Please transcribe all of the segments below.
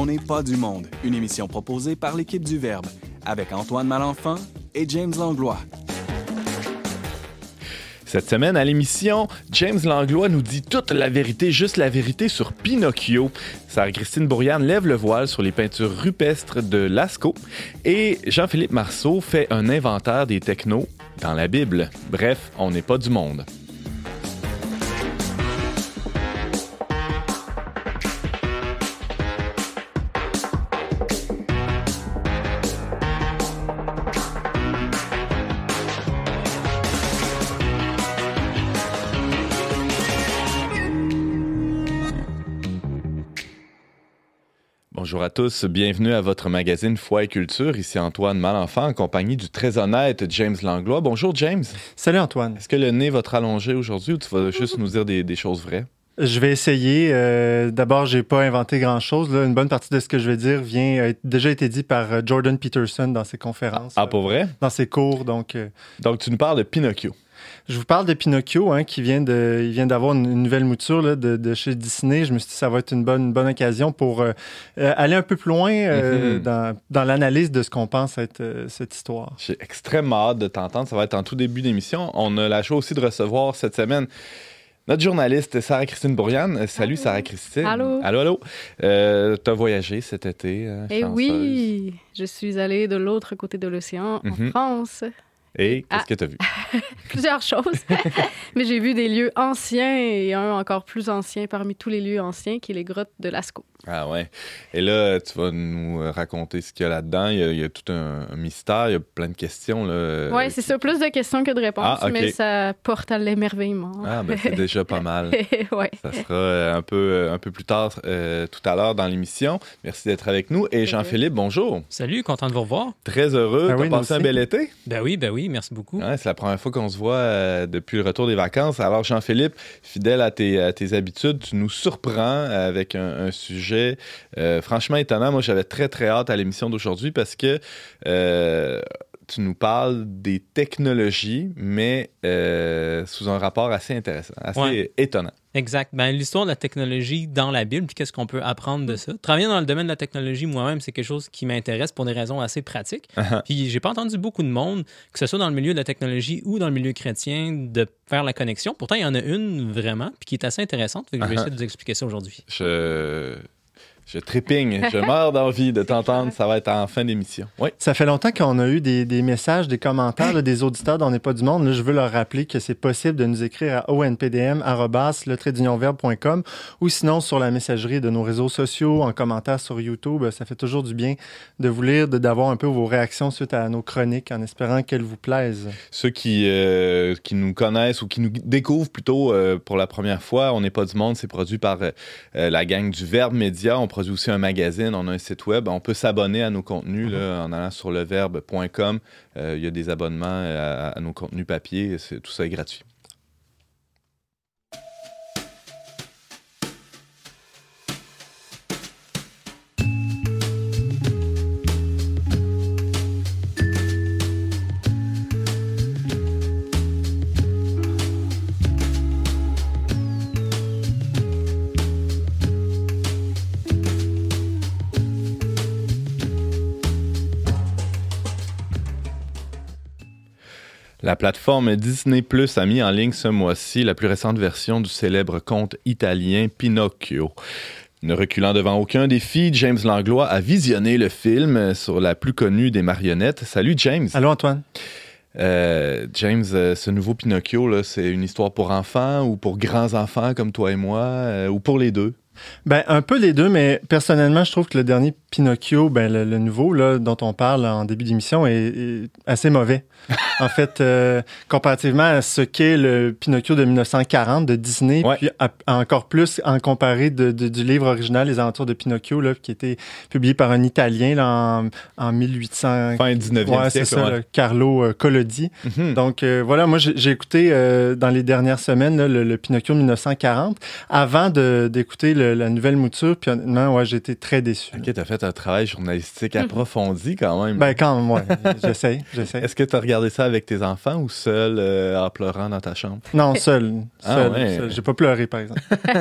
On n'est pas du monde, une émission proposée par l'équipe du Verbe, avec Antoine Malenfant et James Langlois. Cette semaine, à l'émission, James Langlois nous dit toute la vérité, juste la vérité sur Pinocchio. Sarah-Christine Bourriane lève le voile sur les peintures rupestres de Lascaux. Et Jean-Philippe Marceau fait un inventaire des technos dans la Bible. Bref, on n'est pas du monde. Tous, bienvenue à votre magazine Foi et Culture. Ici Antoine Malenfant en compagnie du très honnête James Langlois. Bonjour James. Salut Antoine. Est-ce que le nez va te rallonger aujourd'hui ou tu vas juste nous dire des, des choses vraies? Je vais essayer. Euh, D'abord, j'ai pas inventé grand-chose. Une bonne partie de ce que je vais dire vient a déjà été dit par euh, Jordan Peterson dans ses conférences. Ah, pour vrai? Euh, dans ses cours. Donc, euh, donc tu nous parles de Pinocchio. Je vous parle de Pinocchio, hein, qui vient de, il vient d'avoir une, une, nouvelle mouture là, de, de, chez Disney. Je me suis dit que ça va être une bonne, une bonne occasion pour euh, aller un peu plus loin euh, mm -hmm. dans, dans l'analyse de ce qu'on pense être euh, cette histoire. J'ai extrêmement hâte de t'entendre. Ça va être en tout début d'émission. On a la joie aussi de recevoir cette semaine notre journaliste Sarah-Christine Bourriane. Salut Sarah-Christine. Allô. Allô, allô. Euh, tu as voyagé cet été. Euh, Eh oui, je suis allée de l'autre côté de l'océan, mm -hmm. en France. Et qu'est-ce ah. que tu as vu? Plusieurs choses. Mais j'ai vu des lieux anciens et un encore plus ancien parmi tous les lieux anciens, qui est les grottes de Lascaux. Ah ouais. Et là, tu vas nous raconter ce qu'il y a là-dedans. Il, il, y a tout un, un, mystère, il y a plein de questions. Oui, c'est ça. Plus de questions que de réponses, ah, okay. mais ça porte à l'émerveillement. Ah, ben c'est déjà pas mal. ouais. Ça sera un peu, un peu plus tard euh, tout à l'heure dans l'émission. Merci d'être avec nous. Et Jean-Philippe, bonjour. Salut, content de vous revoir. Très heureux. Ben T'as oui, passé un bel été? Ben oui, ben oui, merci beaucoup. C'est la première fois qu'on se voit euh, depuis le retour des vacances. Alors, Jean-Philippe, fidèle à tes, habitudes, tu nous surprends avec un, un sujet euh, franchement étonnant. Moi, j'avais très, très hâte à l'émission d'aujourd'hui parce que euh, tu nous parles des technologies, mais euh, sous un rapport assez intéressant, assez ouais. étonnant. Exact. Ben, l'histoire de la technologie dans la Bible, puis qu'est-ce qu'on peut apprendre de ça? Travailler dans le domaine de la technologie, moi-même, c'est quelque chose qui m'intéresse pour des raisons assez pratiques. Uh -huh. Puis j'ai pas entendu beaucoup de monde, que ce soit dans le milieu de la technologie ou dans le milieu chrétien, de faire la connexion. Pourtant, il y en a une vraiment, puis qui est assez intéressante. Fait que uh -huh. je vais essayer de vous expliquer ça aujourd'hui. Je je trépigne, je meurs d'envie de t'entendre. Ça va être en fin d'émission. Oui. Ça fait longtemps qu'on a eu des, des, messages, des commentaires là, des auditeurs dans n'est pas du monde. Là, je veux leur rappeler que c'est possible de nous écrire à onpdm.com ou sinon sur la messagerie de nos réseaux sociaux, en commentaire sur YouTube. Ça fait toujours du bien de vous lire, d'avoir un peu vos réactions suite à nos chroniques en espérant qu'elles vous plaisent. Ceux qui, euh, qui nous connaissent ou qui nous découvrent plutôt euh, pour la première fois, On n'est pas du monde, c'est produit par euh, la gang du Verbe Média. On produit aussi un magazine, on a un site web. On peut s'abonner à nos contenus là, en allant sur leverbe.com. Euh, il y a des abonnements à, à nos contenus papier. Tout ça est gratuit. La plateforme Disney Plus a mis en ligne ce mois-ci la plus récente version du célèbre conte italien Pinocchio. Ne reculant devant aucun défi, James Langlois a visionné le film sur la plus connue des marionnettes. Salut James. Allô Antoine. Euh, James, euh, ce nouveau Pinocchio, c'est une histoire pour enfants ou pour grands enfants comme toi et moi, euh, ou pour les deux? Ben, un peu les deux, mais personnellement, je trouve que le dernier Pinocchio, ben, le, le nouveau là, dont on parle en début d'émission, est, est, assez mauvais. en fait, euh, comparativement à ce qu'est le Pinocchio de 1940 de Disney, ouais. puis à, encore plus en comparé de, de, du livre original Les Aventures de Pinocchio, là, qui a été publié par un Italien là, en, en 1800. Fin 19e ouais, siècle. ça, ouais. Carlo euh, Collodi. Mm -hmm. Donc, euh, voilà, moi, j'ai écouté euh, dans les dernières semaines là, le, le, Pinocchio de 1940 avant d'écouter le le- la nouvelle mouture, puis honnêtement, ouais, été très déçu. Ok, t'as fait un travail journalistique approfondi quand même. Ben, quand même, ouais, j'essaie, j'essaie. Est-ce que t'as regardé ça avec tes enfants ou seul euh, en pleurant dans ta chambre? Non, seul. Ah, seul, ouais. seul. J'ai pas pleuré, par exemple.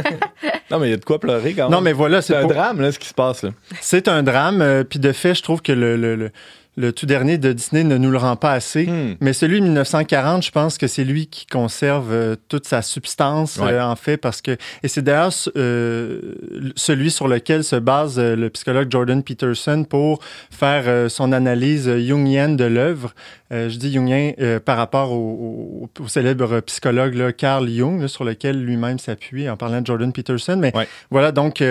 Non, mais il y a de quoi pleurer quand même. Non, mais voilà, c'est c'est un pour- drame, là, ce qui se passe, là. C'est un drame. euh, puis de fait, je trouve que le, le, le- le tout dernier de Disney ne nous le rend pas assez. Hmm. Mais celui de 1940, je pense que c'est lui qui conserve euh, toute sa substance, Ouais. euh, en fait, parce que... Et c'est d'ailleurs euh, celui sur lequel se base le psychologue Jordan Peterson pour faire son analyse jungienne de l'œuvre. Je dis jungien par rapport au, au- au célèbre psychologue là, Carl Jung, là, sur lequel lui-même s'appuie en parlant de Jordan Peterson. Mais Ouais. voilà, donc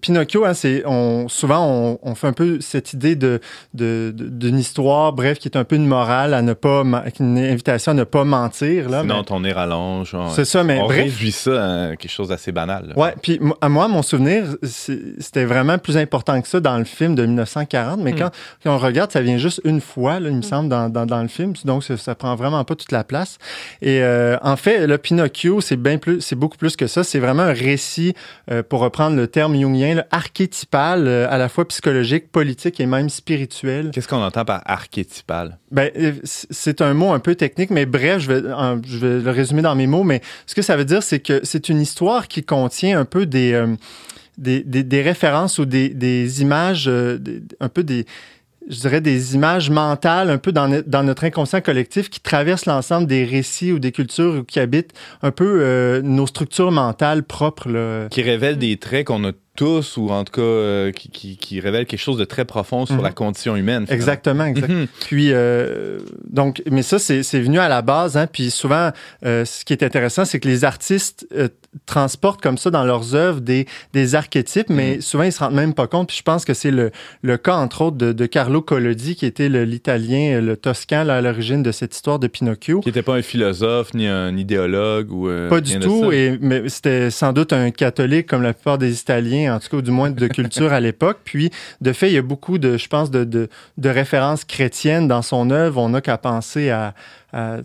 Pinocchio, hein, c'est on, souvent on, on fait un peu cette idée de de- de- d'une histoire, bref, qui est un peu une morale à ne pas, une invitation à ne pas mentir. Là, Sinon, mais- ton nez rallonge. on- c'est ça, mais on bref. réduit ça à quelque chose d'assez banal. là. Ouais, puis à moi, mon souvenir, c'était vraiment plus important que ça dans le film de 1940. Mais Hmm. quand, quand on regarde, ça vient juste une fois, là, il me semble, dans, dans, dans le film. Donc, ça, ça prend vraiment pas toute la place. Et euh, en fait, le Pinocchio, c'est bien plus, c'est beaucoup plus que ça. C'est vraiment un récit, euh, pour reprendre le terme jungien, là, archétypal, euh, à la fois psychologique, politique et même spirituel. Qu'est-ce qu'on entend par archétypal? Ben, euh, c'est un mot un peu technique, mais bref, je vais, je vais le résumer dans mes mots. Mais ce que ça veut dire, c'est que c'est une histoire qui contient un peu des, euh, des, des- des références ou des, des images, euh, un peu des, je dirais des images mentales, un peu dans, dans notre inconscient collectif qui traversent l'ensemble des récits ou des cultures ou qui habitent un peu euh, nos structures mentales propres. Là. Qui révèle des traits qu'on a tous, ou en tout cas, euh, qui, qui, qui révèle quelque chose de très profond sur Mhm. la condition humaine. finalement. Exactement, exact. Mhm. Puis, euh, donc, mais ça, c'est venu à la base. Hein, puis souvent, euh, ce qui est intéressant, c'est que les artistes transportent comme ça dans leurs œuvres des, des archétypes, mais souvent, ils se rendent même pas compte. Puis je pense que c'est le, le cas, entre autres, de, de Carlo Collodi, qui était le- l'Italien, euh, le Toscan, là, à l'origine de cette histoire de Pinocchio. Qui n'était pas un philosophe, ni un idéologue, ou... Pas du tout, et, mais c'était sans doute un catholique comme la plupart des Italiens, en tout cas, du moins de culture à l'époque. Puis, de fait, il y a beaucoup de, je pense, de, de, de références chrétiennes dans son œuvre. On n'a qu'à penser à,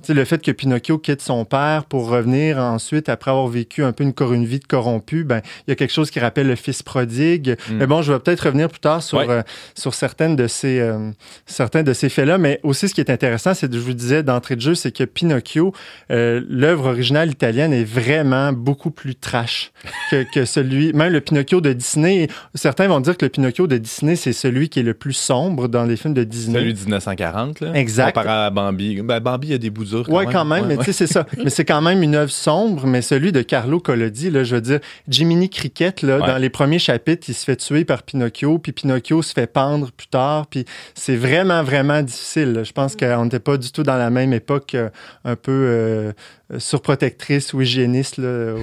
sais, le fait que Pinocchio quitte son père pour revenir ensuite, après avoir vécu un peu une, une vie de corrompu, ben, il y a quelque chose qui rappelle le fils prodigue. Mm. Mais bon, je vais peut-être revenir plus tard sur, Ouais. euh, sur certaines de ces, euh, certains de ces faits-là. Mais aussi, ce qui est intéressant, c'est, je vous disais d'entrée de jeu, c'est que Pinocchio, euh, l'œuvre originale italienne est vraiment beaucoup plus trash que, que celui, même le Pinocchio de Disney. Certains vont dire que le Pinocchio de Disney, c'est celui qui est le plus sombre dans les films de Disney. Celui de 1940, là. Exact. Comparé à Bambi. Ben, Bambi, des bouts durs. Oui, quand même, Ouais, mais ouais. tu sais, c'est ça. mais c'est quand même une œuvre sombre, mais celui de Carlo Collodi, là, je veux dire, Jiminy Cricket, là, Ouais. dans les premiers chapitres, il se fait tuer par Pinocchio, puis Pinocchio se fait pendre plus tard, puis c'est vraiment, vraiment difficile. là. Je pense qu'on n'était pas du tout dans la même époque euh, un peu euh, surprotectrice ou hygiéniste là,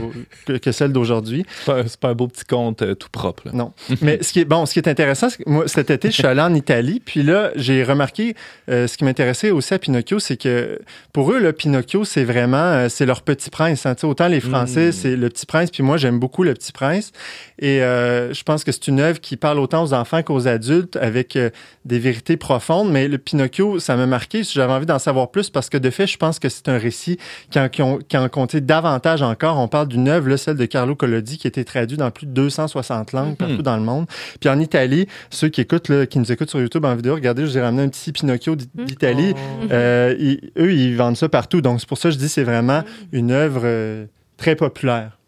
que, que celle d'aujourd'hui. C'est pas, pas un beau petit conte euh, tout propre. là. Non. Mais ce qui est bon, ce qui est intéressant, c'est que moi cet été, je suis allé en Italie, puis là, j'ai remarqué euh, ce qui m'intéressait aussi à Pinocchio, c'est que pour eux, le Pinocchio, c'est vraiment euh, c'est leur petit prince. hein. Autant les Français, Mm. c'est le petit prince, puis moi, j'aime beaucoup le petit prince. Et euh, je pense que c'est une œuvre qui parle autant aux enfants qu'aux adultes, avec euh, des vérités profondes. Mais le Pinocchio, ça m'a marqué. J'avais envie d'en savoir plus parce que de fait, je pense que c'est un récit qui en, qui ont- qui en comptait davantage encore. On parle d'une œuvre, là, celle de Carlo Collodi, qui a été traduite dans plus de 260 langues partout dans le monde. Puis en Italie, ceux qui écoutent, là, qui nous écoutent sur YouTube en vidéo, regardez, je vous ai ramené un petit Pinocchio d'I- d'Italie. Euh, ils- eux, ils vendent ça partout. Donc, c'est pour ça que je dis que c'est vraiment une œuvre euh, très populaire.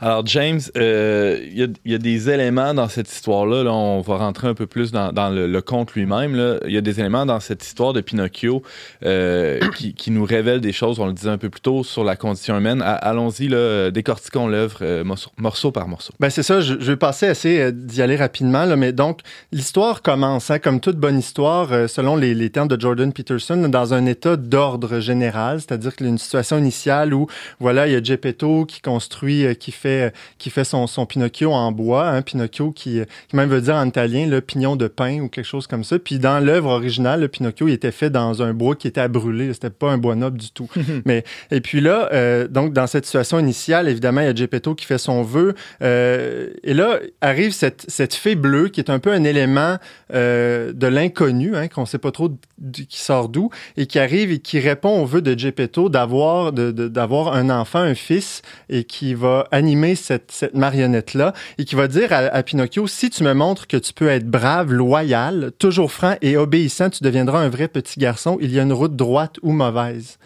Alors, James, euh, il y, a- il y a des éléments dans cette histoire-là. là, on va rentrer un peu plus dans, dans le, le conte lui-même. Il y a des éléments dans cette histoire de Pinocchio euh, qui, qui nous révèlent des choses, on le disait un peu plus tôt, sur la condition humaine. Allons-y, décortiquons l'œuvre euh, morceau, morceau par morceau. Ben c'est ça, je, je vais passer assez euh, d'y aller rapidement, là, mais donc l'histoire commence, hein, comme toute bonne histoire, euh, selon les, les termes de Jordan Peterson, dans un état d'ordre général, c'est-à-dire qu'il y a une situation initiale où, voilà, il y a Geppetto qui construit, qui fait, qui fait son, son Pinocchio en bois, hein, Pinocchio qui, qui même veut dire en italien le pignon de pain ou quelque chose comme ça. Puis dans l'œuvre originale, le Pinocchio il était fait dans un bois qui était à brûler, c'était pas un bois noble du tout. mais et puis là, euh, donc dans cette situation initiale, évidemment, il y a Geppetto qui fait son vœu. Euh, et là, arrive cette, cette fée bleue qui est un peu un élément euh, de l'inconnu, hein, qu'on ne sait pas trop qui sort d'où, et qui arrive et qui répond au vœu de Geppetto d'avoir d'avoir un enfant, un fils, et qui va va animer cette, cette marionnette-là et qui va dire à, à Pinocchio, si tu me montres que tu peux être brave, loyal, toujours franc et obéissant, tu deviendras un vrai petit garçon. Il y a une route droite ou mauvaise.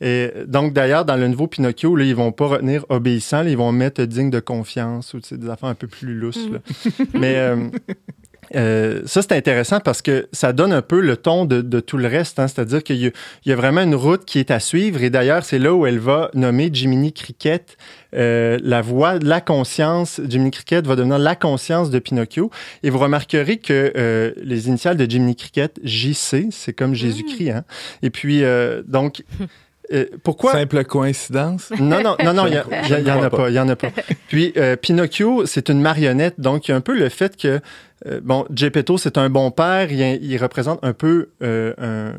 Et donc, d'ailleurs, dans le nouveau Pinocchio, là, ils vont pas retenir obéissant, là, ils vont mettre digne de confiance ou tu sais, des affaires un peu plus lousses. là. Mais euh, euh, ça, c'est intéressant parce que ça donne un peu le ton de, de tout le reste. hein. C'est-à-dire qu'il y, a- il y a vraiment une route qui est à suivre. Et d'ailleurs, c'est là où elle va nommer Jiminy Cricket euh, la voix de la conscience. Jiminy Cricket va devenir la conscience de Pinocchio. Et vous remarquerez que euh, les initiales de Jiminy Cricket, JC, c'est comme Jésus-Christ. Hein? Et puis, euh, donc, euh, pourquoi... Simple coïncidence? Non, non, non, non, il n'y en a pas, il y en a pas. Puis euh, Pinocchio, c'est une marionnette, donc il y a un peu le fait que, euh, bon, Geppetto, c'est un bon père, il, il représente un peu euh, un-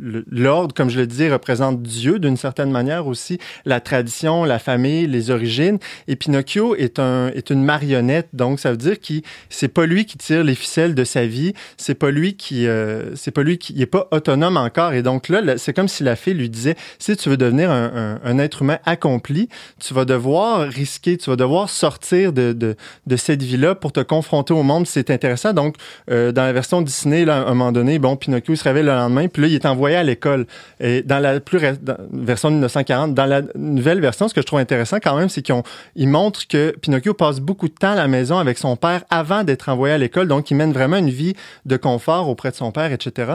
L'ordre, comme je le disais, représente Dieu d'une certaine manière aussi, la tradition, la famille, les origines. Et Pinocchio est, un, est une marionnette, donc ça veut dire que c'est pas lui qui tire les ficelles de sa vie, c'est pas lui qui, euh, c'est pas lui qui il est pas autonome encore. Et donc là, c'est comme si la fée lui disait, si tu veux devenir un, un- un être humain accompli, tu vas devoir risquer, tu vas devoir sortir de, de, de cette vie-là pour te confronter au monde. C'est intéressant. Donc, euh, dans la version Disney, là, à un moment donné, bon, Pinocchio se réveille le lendemain, puis là, il est envoyé à l'école. Et dans la plus version de 1940, dans la nouvelle version, ce que je trouve intéressant quand même, c'est qu'ils ils montrent que Pinocchio passe beaucoup de temps à la maison avec son père avant d'être envoyé à l'école. Donc, il mène vraiment une vie de confort auprès de son père, etc.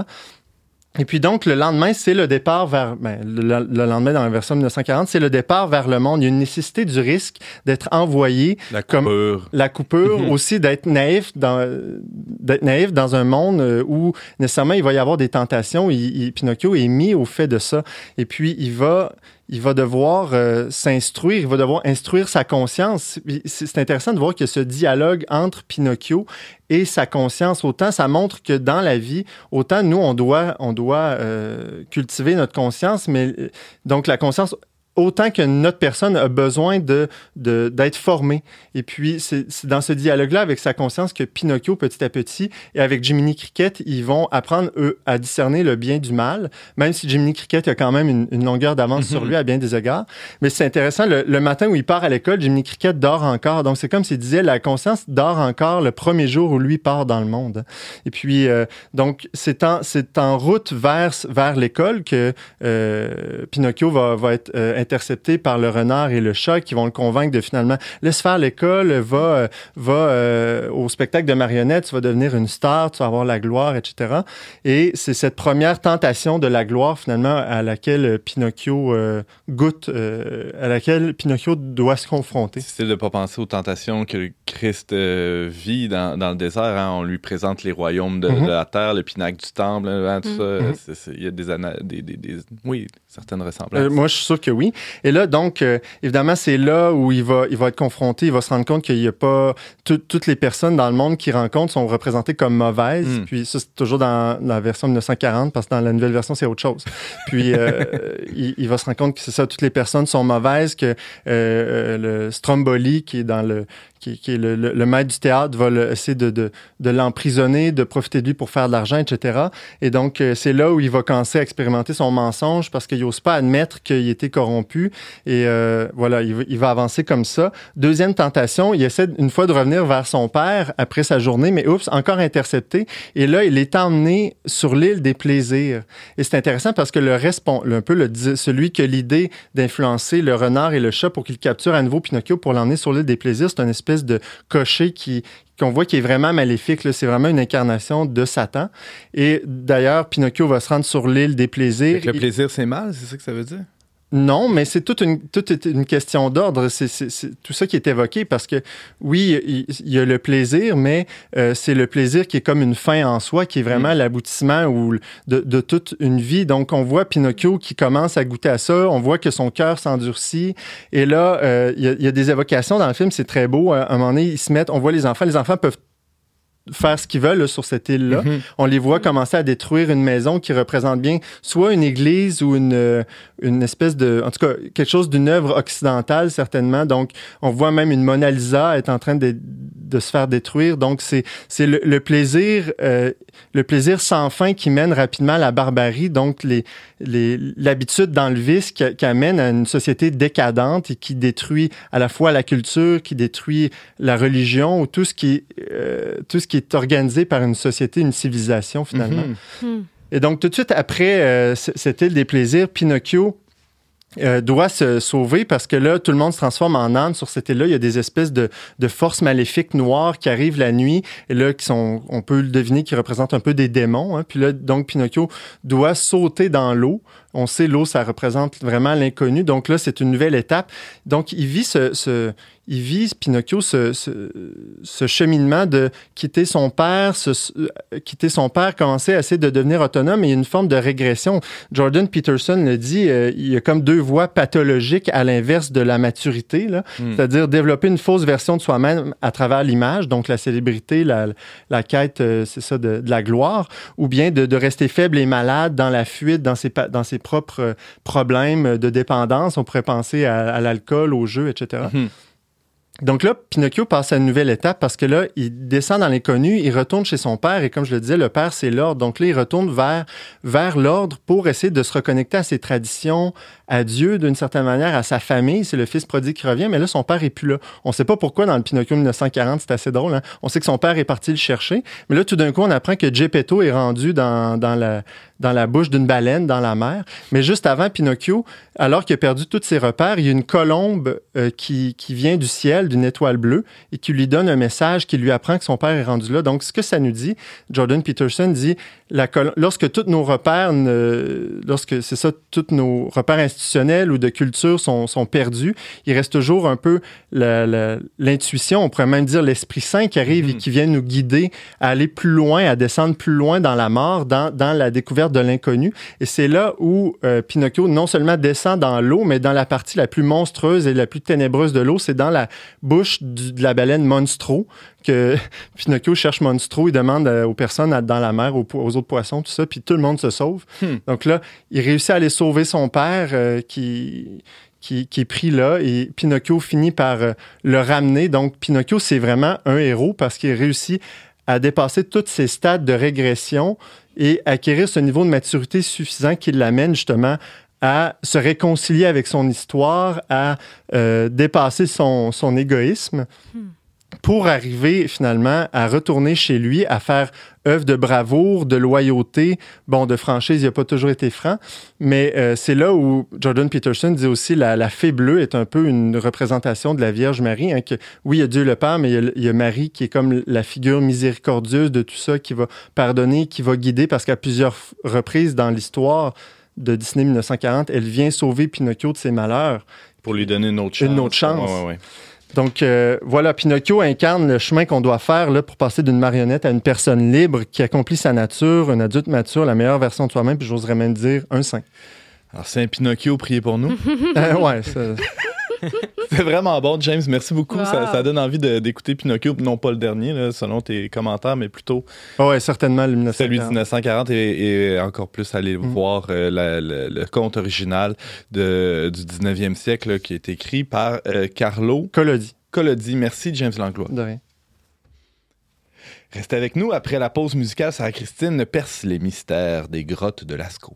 Et puis donc, le lendemain, c'est le départ vers... ben, le, le lendemain, dans la version 1940, c'est le départ vers le monde. Il y a une nécessité du risque d'être envoyé La Comme- coupure. la coupure, Mhm. aussi d'être naïf dans d'être naïf dans un monde euh, où nécessairement il va y avoir des tentations. Il, il- Pinocchio est mis au fait de ça. Et puis il va il va devoir euh, s'instruire, il va devoir instruire sa conscience. C'est intéressant de voir que ce dialogue entre Pinocchio et sa conscience, autant ça montre que dans la vie, autant nous, on doit, on doit euh, cultiver notre conscience, mais euh, donc la conscience, autant que notre personne a besoin de, de- d'être formée. Et puis, c'est c'est dans ce dialogue-là avec sa conscience que Pinocchio, petit à petit, et avec Jiminy Cricket, ils vont apprendre, eux, à discerner le bien du mal, même si Jiminy Cricket a quand même une, une longueur d'avance sur lui à bien des égards. Mais c'est intéressant, le, le matin où il part à l'école, Jiminy Cricket dort encore. Donc, c'est comme s'il disait, la conscience dort encore le premier jour où lui part dans le monde. Et puis, euh, donc, c'est en, c'est en route vers, vers l'école que euh, Pinocchio va, va être euh, intercepté par le renard et le chat qui vont le convaincre de finalement laisse faire l'école, va, euh, va euh, au spectacle de marionnettes, tu vas devenir une star, tu vas avoir la gloire, etc. Et c'est cette première tentation de la gloire finalement à laquelle euh, Pinocchio euh, goûte, euh, à laquelle Pinocchio doit se confronter. C'est de ne pas penser aux tentations que Christ euh, vit dans, dans le désert. hein. On lui présente les royaumes de, Mhm. de la terre, le pinacle du temple, hein, tout Mhm. ça. Mhm. C'est- Il y a des, des, des- des- oui, certaines ressemblances. Euh, moi, je suis sûr que oui. Et là, donc, euh, évidemment, c'est là où il va, il va être confronté, il va se rendre compte qu'il n'y a pas... tout- toutes les personnes dans le monde qu'il rencontre sont représentées comme mauvaises. Mm. Puis ça, c'est toujours dans la version 1940, parce que dans la nouvelle version, c'est autre chose. Puis euh, il, il va se rendre compte que c'est ça, toutes les personnes sont mauvaises, que euh, le Stromboli, qui est dans le... Qui, est le, maître du théâtre, va essayer de, l'emprisonner, de profiter de lui pour faire de l'argent, etc. Et donc, euh, c'est là où il va commencer à expérimenter son mensonge parce qu'il n'ose pas admettre qu'il était corrompu. Et euh, voilà, il va, avancer comme ça. Deuxième tentation, il essaie une fois de revenir vers son père après sa journée, mais oups, encore intercepté. Et là, il est emmené sur l'île des plaisirs. Et c'est intéressant parce que le respon- un peu le, celui qui a l'idée d'influencer le renard et le chat pour qu'il capture à nouveau Pinocchio pour l'emmener sur l'île des plaisirs, c'est espèce de cocher qui qu'on voit qui est vraiment maléfique. C'est vraiment une incarnation de Satan. Et d'ailleurs, Pinocchio va se rendre sur l'île des plaisirs. Le plaisir, c'est mal, c'est ça que ça veut dire? Non, mais c'est toute une, toute une question d'ordre. C'est tout ça qui est évoqué parce que, oui, il, il y a le plaisir, mais euh, c'est le plaisir qui est comme une fin en soi, qui est vraiment l'aboutissement ou de, de toute une vie. Donc, on voit Pinocchio qui commence à goûter à ça. On voit que son cœur s'endurcit. Et là, euh, il y, a- il y a des évocations dans le film, c'est très beau. À un moment donné, ils se mettent, on voit les enfants. Les enfants peuvent faire ce qu'ils veulent sur cette île-là. Mhm. On les voit commencer à détruire une maison qui représente bien soit une église ou une, euh, une espèce de... En tout cas, quelque chose d'une œuvre occidentale, certainement. Donc, on voit même une Mona Lisa est en train de, de se faire détruire. Donc, c'est le, le plaisir euh, le plaisir sans fin qui mène rapidement à la barbarie. Donc, l'habitude les, dans le vice qui, qui, amène à une société décadente et qui détruit à la fois la culture, qui détruit la religion ou tout ce qui, euh, tout ce qui est organisé par une société, une civilisation, finalement. Mm -hmm. Et donc, tout de suite après euh, cette île des plaisirs, Pinocchio euh, doit se sauver parce que là, tout le monde se transforme en âne sur cette île-là. Il y a des espèces de, de, forces maléfiques noires qui arrivent la nuit et là, qui sont, on peut le deviner, qui représentent un peu des démons. Hein. Puis là, donc, Pinocchio doit sauter dans l'eau. On sait, l'eau, ça représente vraiment l'inconnu. Donc là, c'est une nouvelle étape. Donc, il vit ce, ce il vit, Pinocchio, ce, ce, ce, cheminement de quitter son père, ce, quitter son père, commencer à essayer de devenir autonome. Et il y a une forme de régression. Jordan Peterson le dit, euh, il y a comme deux voies pathologiques à l'inverse de la maturité, là. Mm. c'est-à-dire développer une fausse version de soi-même à travers l'image, donc la célébrité, la, la quête, euh, c'est ça, de, de, la gloire, ou bien de, de, rester faible et malade dans la fuite, dans ses, dans ses propres problèmes de dépendance. On pourrait penser à, à l'alcool, au jeu, etc. Mm -hmm. Donc là, Pinocchio passe à une nouvelle étape parce que là, il descend dans l'inconnu, il retourne chez son père et comme je le disais, le père, c'est l'ordre. Donc là, il retourne vers, vers l'ordre pour essayer de se reconnecter à ses traditions, à Dieu d'une certaine manière, à sa famille. C'est le fils prodigue qui revient, mais là, son père est plus là. On ne sait pas pourquoi dans le Pinocchio 1940, c'est assez drôle. Hein? On sait que son père est parti le chercher, mais là, tout d'un coup, on apprend que Geppetto est rendu dans, dans la, dans la bouche d'une baleine dans la mer. Mais juste avant Pinocchio, alors qu'il a perdu tous ses repères, il y a une colombe euh, qui, qui vient du ciel, d'une étoile bleue, et qui lui donne un message qui lui apprend que son père est rendu là. Donc, ce que ça nous dit, Jordan Peterson dit, la lorsque tous nos repères, ne, lorsque c'est ça, tous nos repères institutionnels ou de culture sont, sont perdus, il reste toujours un peu l'intuition, on pourrait même dire l'Esprit Saint qui arrive et qui vient nous guider à aller plus loin, à descendre plus loin dans la mort, dans, dans la découverte de l'inconnu. Et c'est là où euh, Pinocchio non seulement descend dans l'eau, mais dans la partie la plus monstrueuse et la plus ténébreuse de l'eau, c'est dans la bouche du, de la baleine Monstro que Pinocchio cherche Monstro, il demande aux personnes dans la mer, aux, aux autres poissons, tout ça, puis tout le monde se sauve. Hmm. Donc là, il réussit à aller sauver son père euh, qui, qui, qui, est pris là et Pinocchio finit par euh, le ramener. Donc Pinocchio, c'est vraiment un héros parce qu'il réussit à dépasser tous ces stades de régression et acquérir ce niveau de maturité suffisant qui l'amène justement à se réconcilier avec son histoire, à euh, dépasser son, égoïsme. Hmm pour arriver finalement à retourner chez lui, à faire œuvre de bravoure, de loyauté. Bon, de franchise, il n'a pas toujours été franc, mais euh, c'est là où Jordan Peterson dit aussi la, la fée bleue est un peu une représentation de la Vierge Marie. Hein, que, oui, il y a Dieu le Père, mais il y, a, il y, a, Marie qui est comme la figure miséricordieuse de tout ça, qui va pardonner, qui va guider, parce qu'à plusieurs reprises dans l'histoire de Disney 1940, elle vient sauver Pinocchio de ses malheurs. Pour lui donner une autre chance. Une autre chance. Ouais, ouais, ouais. Donc euh, voilà, Pinocchio incarne le chemin qu'on doit faire là, pour passer d'une marionnette à une personne libre qui accomplit sa nature, un adulte mature, la meilleure version de soi-même, puis j'oserais même dire un saint. Alors un Pinocchio, priez pour nous. euh, ouais, ça... C'est vraiment bon, James. Merci beaucoup. Wow. Ça, ça, donne envie d'écouter Pinocchio, non pas le dernier, là, selon tes commentaires, mais plutôt. Oh ouais, certainement le 1940. Celui de 1940 et, et encore plus aller mm. voir euh, la, la, le conte original de, du 19e siècle là, qui est écrit par euh, Carlo Collodi. Collodi. Merci, James Langlois. De rien. Restez avec nous. Après la pause musicale, Sarah Christine perce les mystères des grottes de Lascaux.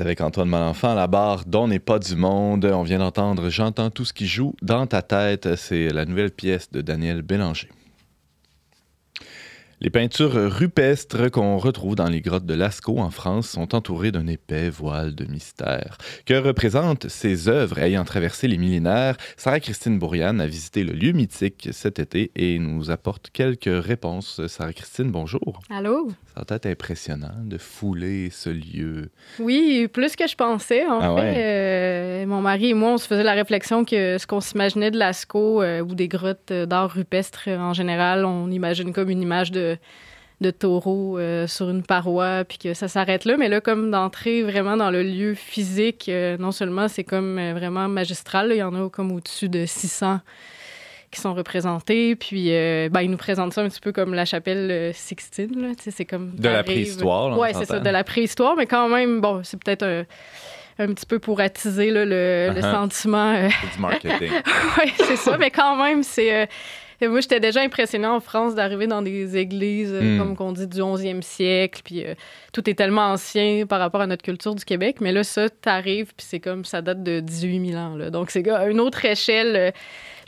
Avec Antoine Malenfant à la barre dont n'est pas du monde. On vient d'entendre J'entends tout ce qui joue dans ta tête. C'est la nouvelle pièce de Daniel Bélanger. Les peintures rupestres qu'on retrouve dans les grottes de Lascaux en France sont entourées d'un épais voile de mystère. Que représentent ces œuvres ayant traversé les millénaires? Sarah-Christine Bourriane a visité le lieu mythique cet été et nous apporte quelques réponses. Sarah-Christine, bonjour. Allô? Ça va être impressionnant de fouler ce lieu. Oui, plus que je pensais. En Ah fait, ouais? Euh, mon mari et moi, on se faisait la réflexion que ce qu'on s'imaginait de Lascaux euh, ou des grottes euh, d'art rupestre en général, on imagine comme une image de, de taureau euh, sur une paroi, puis que ça s'arrête là. Mais là, comme d'entrer vraiment dans le lieu physique, euh, non seulement c'est comme euh, vraiment magistral, là, il y en a comme au-dessus de 600 qui sont représentés. Puis, ben, ils nous présentent ça un petit peu comme la chapelle Sixtine. Là. Tu sais, C'est comme De la préhistoire, Ouais, c'est ça, de la préhistoire. Mais quand même, bon, c'est peut-être un, un petit peu pour attiser là, le, le Uh-huh. sentiment. euh, C'est du marketing. oui, c'est ça. Mais quand même, c'est. euh, moi, j'étais déjà impressionnée en France d'arriver dans des églises, euh, Mm. comme qu'on dit, du 11e siècle. Puis euh, tout est tellement ancien par rapport à notre culture du Québec. Mais là, ça, t'arrives, puis c'est comme ça date de 18 000 ans. là. Donc, c'est une autre échelle, euh,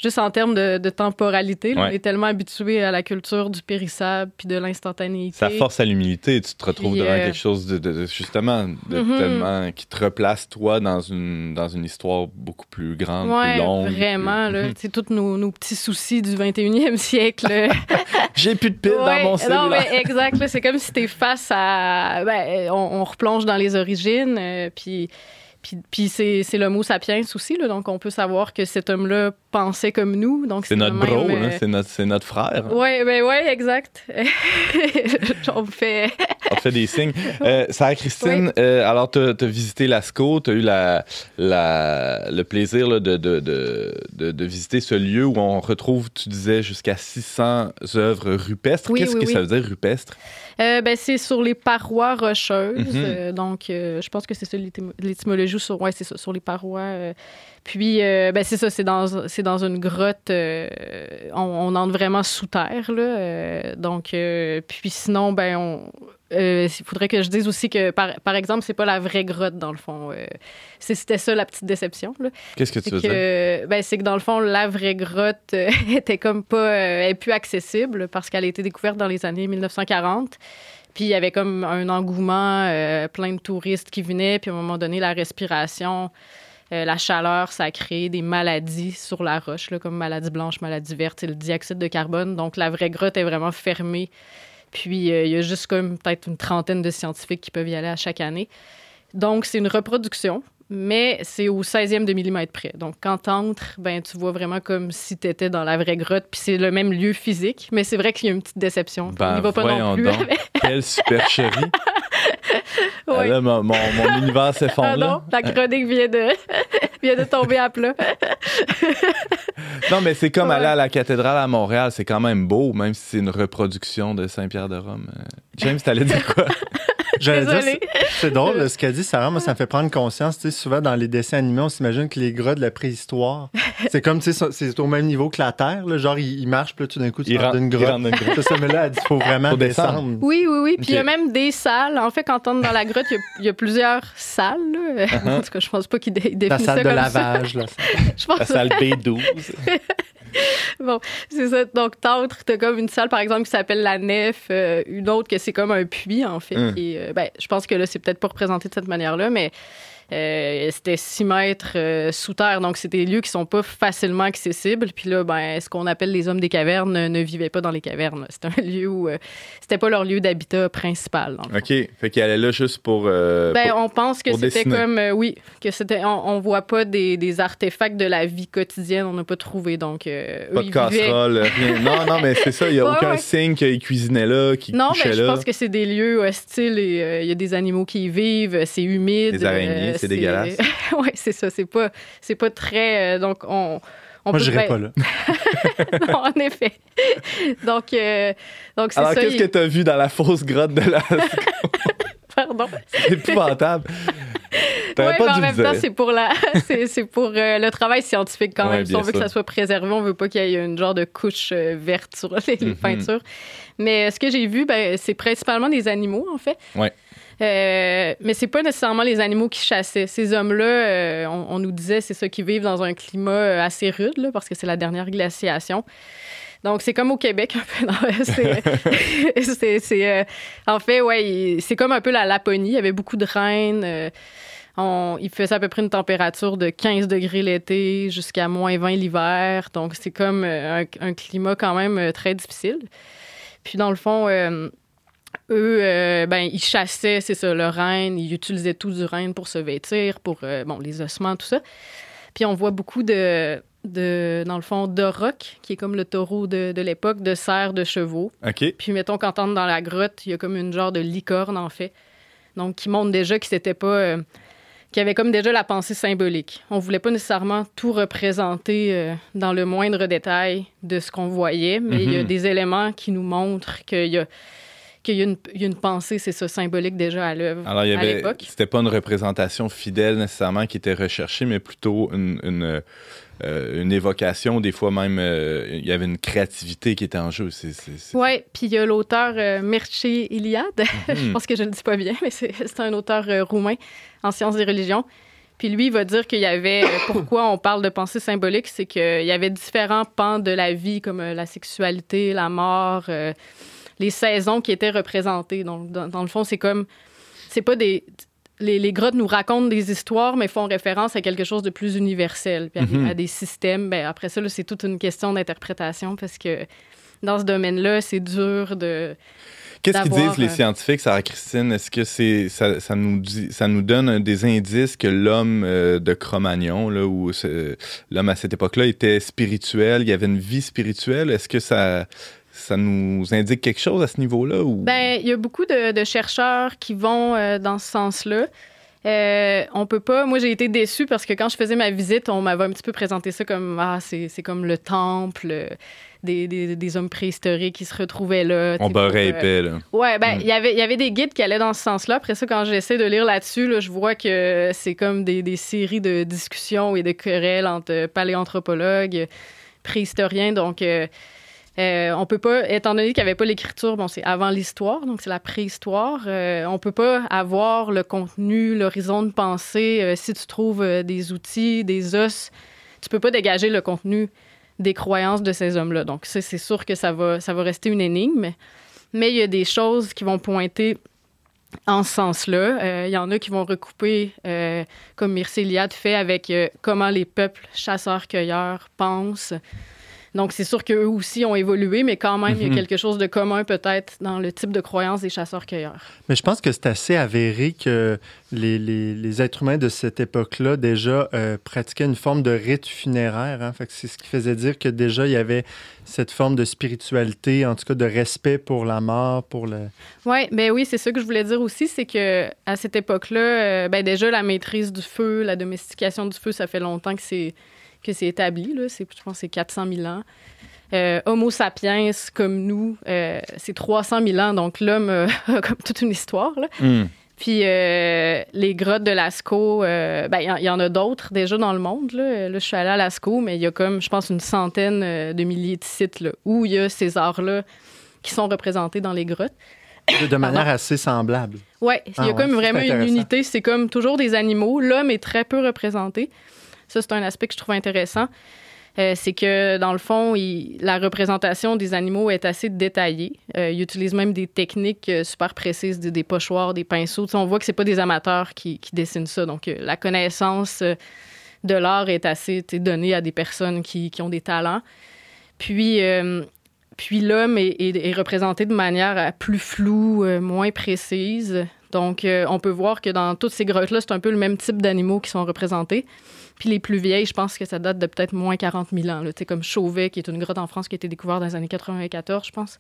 juste en termes de, de temporalité. là. Ouais. On est tellement habitué à la culture du périssable, puis de l'instantanéité. Ça force à l'humilité. Tu te retrouves Puis, devant euh, quelque chose de, justement de Mhm. tellement qui te replace toi dans une dans une histoire beaucoup plus grande, Ouais, plus longue. vraiment. plus- Là. Tu sais, tous nos, nos petits soucis du 21e siècle. J'ai plus de piles Ouais, dans mon Non, cellulaire. mais exact. C'est comme si t'es face à. Ben, on, on replonge dans les origines, euh, puis. Puis, puis c'est, c'est le mot sapiens aussi, là, donc on peut savoir que cet homme-là comme nous. Donc C'est notre même, bro, euh, hein, c'est notre c'est notre frère. Ouais, ben ouais, exact. on fait. On fait des signes. Euh, Sarah Christine, euh, alors tu as visité Lascaux, tu as eu la, la- le plaisir là, de, de, de, de- de visiter ce lieu où on retrouve, tu disais, jusqu'à 600 œuvres rupestres. Oui, Qu'est-ce oui, que oui. ça veut dire rupestre? Euh, ben, c'est sur les parois rocheuses. Mhm. donc, je pense que c'est ça l'étymo- l'étymologie sur, ouais, c'est ça, sur les parois. Puis, euh, ben, c'est ça, c'est dans, c'est dans une grotte. euh, on, on entre vraiment sous terre. Là, euh, donc, puis sinon, ben, on. Il faudrait que je dise aussi que, par, par exemple, c'est pas la vraie grotte, dans le fond. C'était ça, la petite déception. Qu'est-ce que tu veux dire? ben, c'est que dans le fond, la vraie grotte était comme pas, elle est plus accessible parce qu'elle a été découverte dans les années 1940. Puis il y avait comme un engouement, plein de touristes qui venaient. Puis à un moment donné, la respiration, euh, la chaleur, ça a créé des maladies sur la roche, là, comme maladie blanche, maladie verte, c'est le dioxyde de carbone. Donc la vraie grotte est vraiment fermée. Puis euh, il y a juste comme peut-être une trentaine de scientifiques qui peuvent y aller à chaque année. Donc c'est une reproduction, mais c'est au 16e de millimètre près. Donc quand t'entres, ben tu vois vraiment comme si t'étais dans la vraie grotte, puis c'est le même lieu physique, mais c'est vrai qu'il y a une petite déception. Ben, On y va pas non plus. donc. Quelle supercherie! Ah, Ouais. Là, mon, mon, mon univers s'effondre. Ah non, la chronique vient de, vient de tomber à plat. Non, mais c'est comme Ouais. aller à la cathédrale à Montréal. C'est quand même beau, même si c'est une reproduction de Saint-Pierre de Rome. James, t'allais dire quoi? J'allais dire, c'est- drôle ce qu'a dit Sarah. Moi, ça me fait prendre conscience. Tu sais, souvent dans les dessins animés, on s'imagine que les grottes de la préhistoire, c'est comme, tu sais, c'est au même niveau que la Terre. là. Genre, ils, ils marchent, puis là, tout d'un coup, tu Il rentres rentre d'une il grotte. rentre dans une grotte. C'est ça, mais là, dit, faut vraiment Faut descendre. descendre. Oui, oui, oui. Puis il y a même des salles. En fait, quand on entre dans la grotte, il y a- il y, a plusieurs salles. là. En tout cas, je pense pas qu'ils dé- La définissent ça salle de comme ça. lavage, là. Je pense La salle B12. Bon, c'est ça. Donc, t'entres, t'as comme une salle, par exemple, qui s'appelle la nef, euh, une autre que c'est comme un puits, en fait. Hum. euh, ben, je pense que là, c'est peut-être pas représenté de cette manière-là, mais euh, c'était 6 mètres euh, sous terre. Donc, c'est des lieux qui sont pas facilement accessibles. Puis là, ben, ce qu'on appelle les hommes des cavernes ne, vivaient pas dans les cavernes. C'était un lieu où euh, c'était pas leur lieu d'habitat principal. OK. Fait qu'il allait là juste pour. Ben, pour- on pense que c'était comme, oui, que c'était, on, on voit pas des, des artefacts de la vie quotidienne, on n'a pas trouvé. Donc, Pas de casserole, rien. Non, non, mais c'est ça. Il n'y a aucun ouais. signe qu'il cuisinait là, qu'il Non, couchait mais je là. pense que c'est des lieux hostiles et il y a des animaux qui y vivent, c'est humide. Des araignées, c'est dégueulasse. oui, c'est ça, c'est pas, c'est pas très. euh, donc, on. on Moi, n'irais ben, pas là. non, en effet. donc, euh, donc c'est Alors, ça. qu'est-ce il- que tu as vu dans la fausse grotte de la. Pardon? c'est épouvantable. Oui, pas mais en même temps, c'est pour, la... c'est, c'est pour euh, le travail scientifique quand Ouais, même. Si on veut que ça soit préservé, on veut pas qu'il y ait une genre de couche euh, verte sur les, les Mhm. peintures. Mais ce que j'ai vu, ben, c'est principalement des animaux, en fait. Ouais. Euh, mais c'est pas nécessairement les animaux qui chassaient. Ces hommes-là, euh, on, nous disait, c'est ceux qui vivent dans un climat euh, assez rude, parce que c'est la dernière glaciation. Donc, c'est comme au Québec, un peu. en fait, ouais, c'est comme un peu la Laponie. Il y avait beaucoup de reines. il faisait à peu près une température de 15 degrés l'été jusqu'à moins 20 l'hiver. Donc, c'est comme un, climat quand même très difficile. Puis, dans le fond eux, euh, ben, ils chassaient, c'est ça, le renne. Ils utilisaient tout du renne pour se vêtir, pour euh, bon, les ossements, tout ça. Puis on voit beaucoup de, de dans le fond, de roc, qui est comme le taureau de, de l'époque, de cerfs, de chevaux. OK. Puis mettons quand on entre dans la grotte, il y a comme une genre de licorne, en fait. Donc, qui montre déjà que c'était pas. Euh, qui avait comme déjà la pensée symbolique. On voulait pas nécessairement tout représenter dans le moindre détail de ce qu'on voyait, mais il y a mhm. des éléments qui nous montrent qu'il y a qu'il y, a une pensée, c'est ça, symbolique déjà à l'œuvre Alors, il y avait, c'était pas une représentation fidèle nécessairement qui était recherchée, mais plutôt une, une, euh, une évocation, des fois même, euh, il y avait une créativité qui était en jeu. Oui, puis il y a l'auteur euh, Mircea Iliad, je mhm. pense que je ne le dis pas bien, mais c'est, un auteur euh, roumain en sciences des religions. Puis lui, il va dire qu'il y avait. pourquoi on parle de pensée symbolique, c'est qu'il y avait différents pans de la vie, comme la sexualité, la mort, les saisons qui étaient représentées. Donc, dans, le fond, c'est comme. C'est pas des. Les, grottes nous racontent des histoires, mais font référence à quelque chose de plus universel, puis à, des systèmes. Ben, après ça, c'est toute une question d'interprétation parce que dans ce domaine-là, c'est dur de. Qu'est-ce qu'ils disent les scientifiques, Sarah Christine? Est-ce que c'est ça, ça, nous ça nous donne des indices que l'homme euh, de Cro-Magnon, là, ou l'homme à cette époque-là était spirituel, il y avait une vie spirituelle? Est-ce que ça, ça nous indique quelque chose à ce niveau-là? Ou... Ben, il y a beaucoup de, chercheurs qui vont euh, dans ce sens-là. Euh, on peut pas. Moi, j'ai été déçue parce que quand je faisais ma visite, on m'avait un petit peu présenté ça comme ah, c'est, comme le temple euh, des, des, hommes préhistoriques qui se retrouvaient là. On beurrait épais, là. Ouais, ben, mm. il y avait, y avait des guides qui allaient dans ce sens-là. Après ça, quand j'essaie de lire là-dessus, là, je vois que c'est comme des, des, séries de discussions et de querelles entre paléanthropologues, préhistoriens. Donc, euh, on peut pas, étant donné qu'il n'y avait pas l'écriture, bon, c'est avant l'histoire, donc c'est la préhistoire. Euh, on peut pas avoir le contenu, l'horizon de pensée. Euh, si tu trouves euh, des outils, des os, tu peux pas dégager le contenu des croyances de ces hommes-là. Donc ça, c'est sûr que ça va, ça va rester une énigme. Mais il y a des choses qui vont pointer en ce sens-là. Il y en a qui vont recouper, comme Mircea fait, avec comment les peuples chasseurs-cueilleurs pensent. Donc, c'est sûr qu'eux aussi ont évolué, mais quand même, il y a mhm. quelque chose de commun peut-être dans le type de croyance des chasseurs-cueilleurs. Mais je pense que c'est assez avéré que les, les, êtres humains de cette époque-là déjà euh, pratiquaient une forme de rite funéraire. Hein? Fait c'est ce qui faisait dire que déjà, il y avait cette forme de spiritualité, en tout cas de respect pour la mort, pour le... Ouais, ben oui, c'est ça que je voulais dire aussi, c'est que à cette époque-là, euh, ben déjà, la maîtrise du feu, la domestication du feu, ça fait longtemps que c'est que c'est établi. Là. je pense que c'est 400 000 ans. Euh, Homo sapiens, comme nous, euh, c'est 300 000 ans. Donc, l'homme a comme toute une histoire. Hmm. Puis, euh, les grottes de Lascaux, ben, il y, en a d'autres déjà dans le monde. Là. je suis allée à Lascaux, mais il y a comme, je pense, une centaine de milliers de sites où il y a ces arts-là qui sont représentés dans les grottes. De, manière assez semblable. Oui, il y a ah comme vraiment une unité. C'est comme toujours des animaux. L'homme est très peu représenté. Ça, c'est un aspect que je trouve intéressant. Euh, c'est que, dans le fond, la représentation des animaux est assez détaillée. Euh, ils utilisent même des techniques euh, super précises, des, pochoirs, des pinceaux. on voit que c'est pas des amateurs qui, dessinent ça. Donc, la connaissance de l'art est assez donnée à des personnes qui, ont des talents. Puis, puis l'homme est, représenté de manière plus floue, moins précise. Donc, on peut voir que dans toutes ces grottes-là, c'est un peu le même type d'animaux qui sont représentés. Puis les plus vieilles, je pense que ça date de peut-être moins 40 000 ans. sais, comme Chauvet, qui est une grotte en France qui a été découverte dans les années 94, je pense.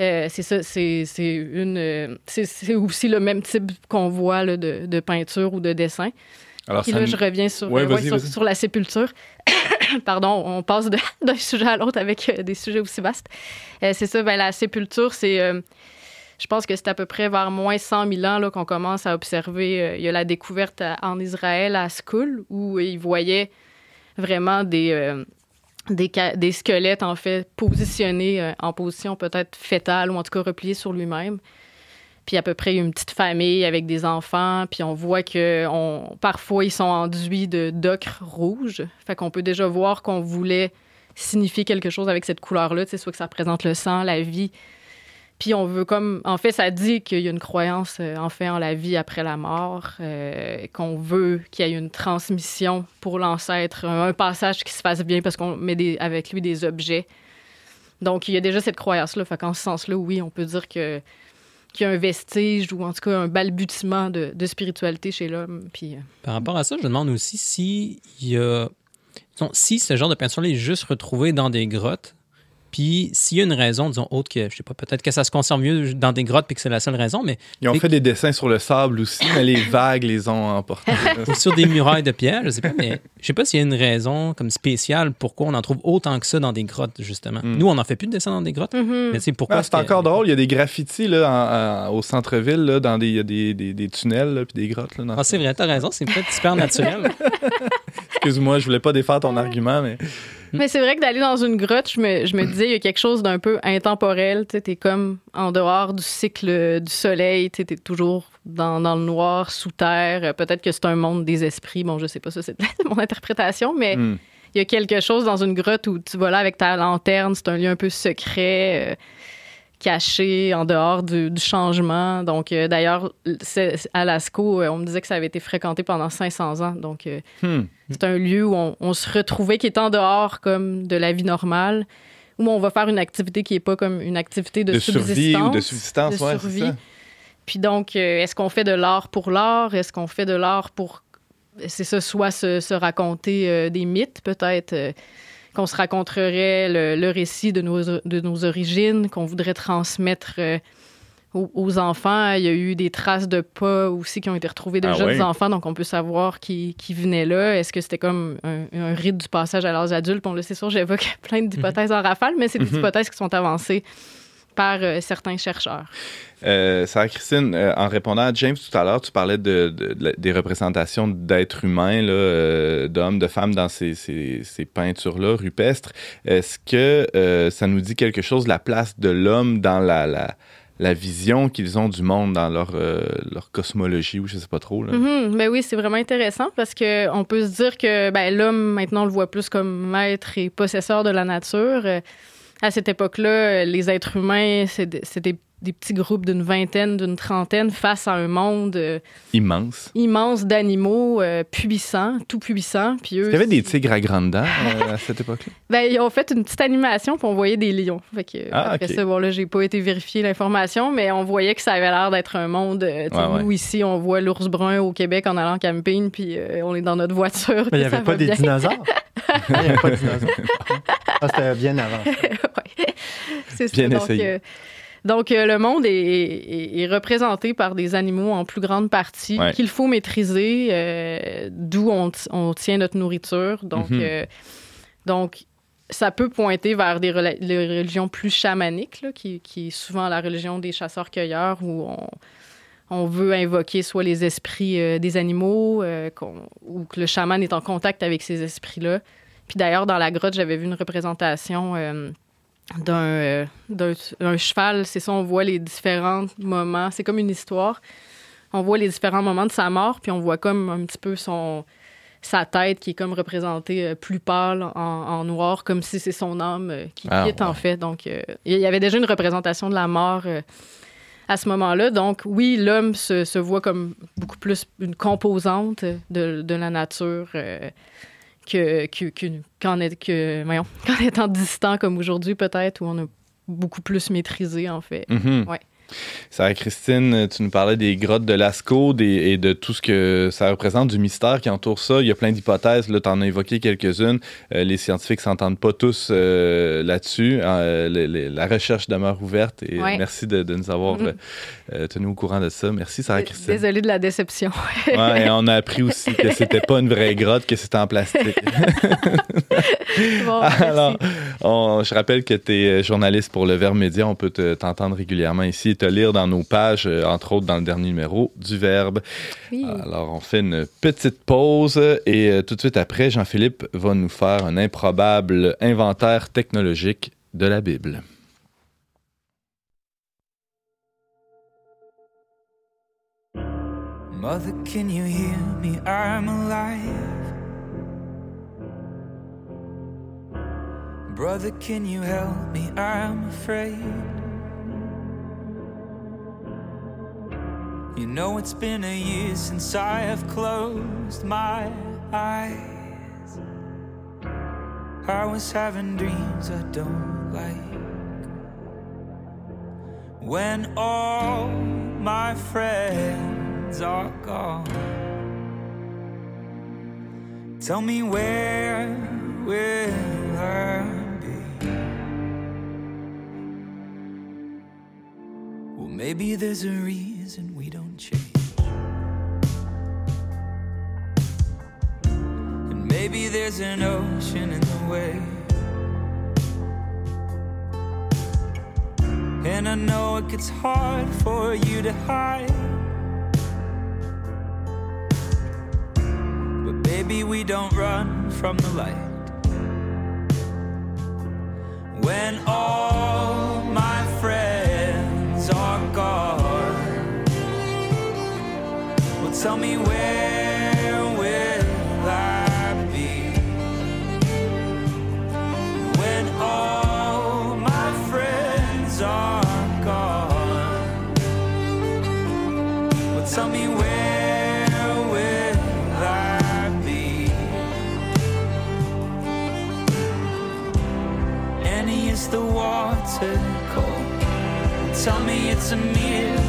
Euh, c'est ça, c'est une. Euh, c'est aussi le même type qu'on voit là, de, de, peinture ou de dessin. Alors, Puis là, je reviens sur, euh, sur, la sépulture. Pardon, on passe d'un sujet à l'autre avec des sujets aussi vastes. c'est ça, ben, la sépulture, c'est je pense que c'est à peu près vers moins 100 000 ans qu'on commence à observer. Euh, il y a la découverte en Israël à Skoul où ils voyaient vraiment des, euh, des, squelettes, en fait, positionnés euh, en position peut-être fétale ou en tout cas repliés sur lui-même. puis à peu près une petite famille avec des enfants, puis on voit que parfois ils sont enduits de d'ocre rouge. Fait qu'on peut déjà voir qu'on voulait signifier quelque chose avec cette couleur-là, soit que ça représente le sang, la vie. Puis on veut comme... En fait, ça dit qu'il y a une croyance, euh, en fait, en la vie après la mort, euh, qu'on veut qu'il y ait une transmission pour l'ancêtre, un, passage qui se fasse bien parce qu'on met des, avec lui des objets. Donc, il y a déjà cette croyance-là. Fait qu'en ce sens-là, oui, on peut dire que qu'il y a un vestige ou en tout cas un balbutiement de, spiritualité chez l'homme. Puis, euh, Par rapport à ça, je demande aussi si y a... Si ce genre de peinture-là est juste retrouvé dans des grottes, puis s'il y a une raison, disons, autre que, je sais pas, peut-être que ça se conserve mieux dans des grottes puis que c'est la seule raison, mais. Ils ont fait des dessins sur le sable aussi, mais les vagues les ont emportés. Ou sur des murailles de pierre, je sais pas, mais je sais pas s'il y a une raison comme spéciale pourquoi on en trouve autant que ça dans des grottes, justement. Hmm. Nous, on n'en fait plus de dessins dans des grottes. Mm-hmm. Mais c'est pourquoi. Ah, c'est encore drôle, il y a des graffitis là, au centre-ville, là, dans des, il y a des, des, tunnels puis des grottes. Là, ah, c'est vrai, t'as raison, c'est peut-être super naturel. Excuse-moi, je voulais pas défaire ton argument, mais. Mais c'est vrai que d'aller dans une grotte, je me, je me disais, il y a quelque chose d'un peu intemporel. Tu es comme en dehors du cycle du soleil. Tu es toujours dans, dans, le noir, sous terre. Peut-être que c'est un monde des esprits. Bon, je sais pas, ça, c'est mon interprétation, mais. Hmm. Il y a quelque chose dans une grotte où tu vas là avec ta lanterne, c'est un lieu un peu secret. Euh, caché en dehors du, changement. Donc, euh, d'ailleurs, à Lascaux, euh, on me disait que ça avait été fréquenté pendant 500 ans. Donc, euh, hmm. c'est un lieu où on, se retrouvait qui est en dehors comme de la vie normale, où on va faire une activité qui n'est pas comme une activité de, subsistance. Survie ou de subsistance, de survie. Puis donc, est-ce qu'on fait de l'art pour l'art? Est-ce qu'on fait de l'art pour... C'est ça, soit se, raconter des mythes, peut-être qu'on se raconterait le, récit de nos, de nos origines, qu'on voudrait transmettre euh, aux, enfants. Il y a eu des traces de pas aussi qui ont été retrouvées de ah jeunes enfants, donc on peut savoir qui, qui venaient là. Est-ce que c'était comme un, rite du passage à l'âge adulte? Bon, là, c'est sûr, j'évoque plein d'hypothèses en rafale, mais c'est des mhm. hypothèses qui sont avancées par euh, certains chercheurs. Euh, Sarah Christine, euh, en répondant à James tout à l'heure, tu parlais de, des représentations d'êtres humains, euh, d'hommes, de femmes dans ces, ces, ces peintures-là rupestres. Est-ce que ça nous dit quelque chose la place de l'homme dans la, la, la vision qu'ils ont du monde, dans leur, leur cosmologie, ou je sais pas trop? Là? Mm-hmm. Ben oui, c'est vraiment intéressant parce qu'on peut se dire que ben, l'homme, maintenant, on le voit plus comme maître et possesseur de la nature à cette époque-là, les êtres humains, c'était des petits groupes d'une vingtaine, d'une trentaine face à un monde euh, immense, immense d'animaux euh, puissants, tout puissants. Puis eux, il y avait des tigres à grande dents euh, à cette époque-là. Ben, ils ont fait une petite animation puis on voyait des lions. Fait que, ah, après ça, bon là, j'ai pas été vérifier l'information, mais on voyait que ça avait l'air d'être un monde. Ouais, nous ici, on voit l'ours brun au Québec en allant en camping, puis on est dans notre voiture. Mais il n'y avait pas des dinosaures. il n'y avait pas de dinosaures. Ah, c'était bien avant. C'est ça. Bien essayé. Donc, euh, le monde est, représenté par des animaux en plus grande partie qu'il faut maîtriser, euh, d'où on, tient notre nourriture. Donc, mhm. euh, donc, ça peut pointer vers des religions plus chamaniques, qui, est souvent la religion des chasseurs-cueilleurs, où on, veut invoquer soit les esprits des animaux, ou que le chaman est en contact avec ces esprits-là. Puis d'ailleurs, dans la grotte, j'avais vu une représentation d'un cheval. C'est ça, on voit les différents moments. C'est comme une histoire. On voit les différents moments de sa mort, puis on voit comme un petit peu son sa tête qui est comme représentée euh, plus pâle en, noir, comme si c'est son âme euh, qui ah, quitte en fait. Donc, il y avait déjà une représentation de la mort à ce moment-là. Donc, oui, l'homme se, se, voit comme beaucoup plus une composante de, de la nature que, qu'en, étant distant comme aujourd'hui, peut-être, où on a beaucoup plus maîtrisé, en fait. Mm-hmm. Ouais. Sarah Christine, tu nous parlais des grottes de Lascaux et de tout ce que ça représente, du mystère qui entoure ça. Il y a plein d'hypothèses, là, tu en as évoqué quelques-unes. Euh, les scientifiques s'entendent pas tous euh, là-dessus. Euh, la recherche demeure ouverte et merci de, nous avoir mm-hmm. tenu au courant de ça. Merci, Sarah Christine. Désolée de la déception. ouais, et on a appris aussi que c'était pas une vraie grotte, que c'était en plastique. bon, Alors, je rappelle que tu es journaliste pour le Verbe Média. On peut t'entendre régulièrement ici te lire dans nos pages, euh, entre autres dans le dernier numéro du Verbe. Alors, on fait une petite pause et euh, tout de suite après, Jean-Philippe va nous faire un improbable inventaire technologique de la Bible. Mother, can you hear me? I'm alive. Brother, can you help me? I'm afraid. You know, it's been a year since I have closed my eyes. I was having dreams I don't like. When all my friends are gone, tell me where will I maybe there's a reason we don't change. And maybe there's an ocean in the way. And I know it gets hard for you to hide. But baby, we don't run from the light. When all tell me where will I be? When all my friends are gone, well, tell me where will I be? Annie, is the water cold? Tell me it's a miracle.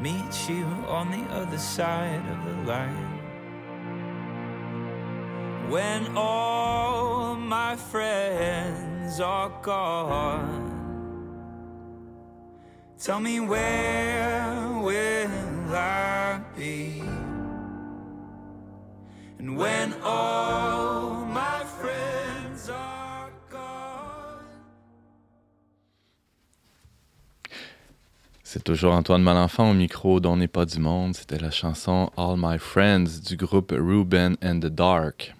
Meet you on the other side of the line? When all my friends are gone, tell me where will I be? And when all my friends C'est toujours Antoine Malenfant au micro dont n'est pas du monde. C'était la chanson All My Friends du groupe Ruben and the Dark.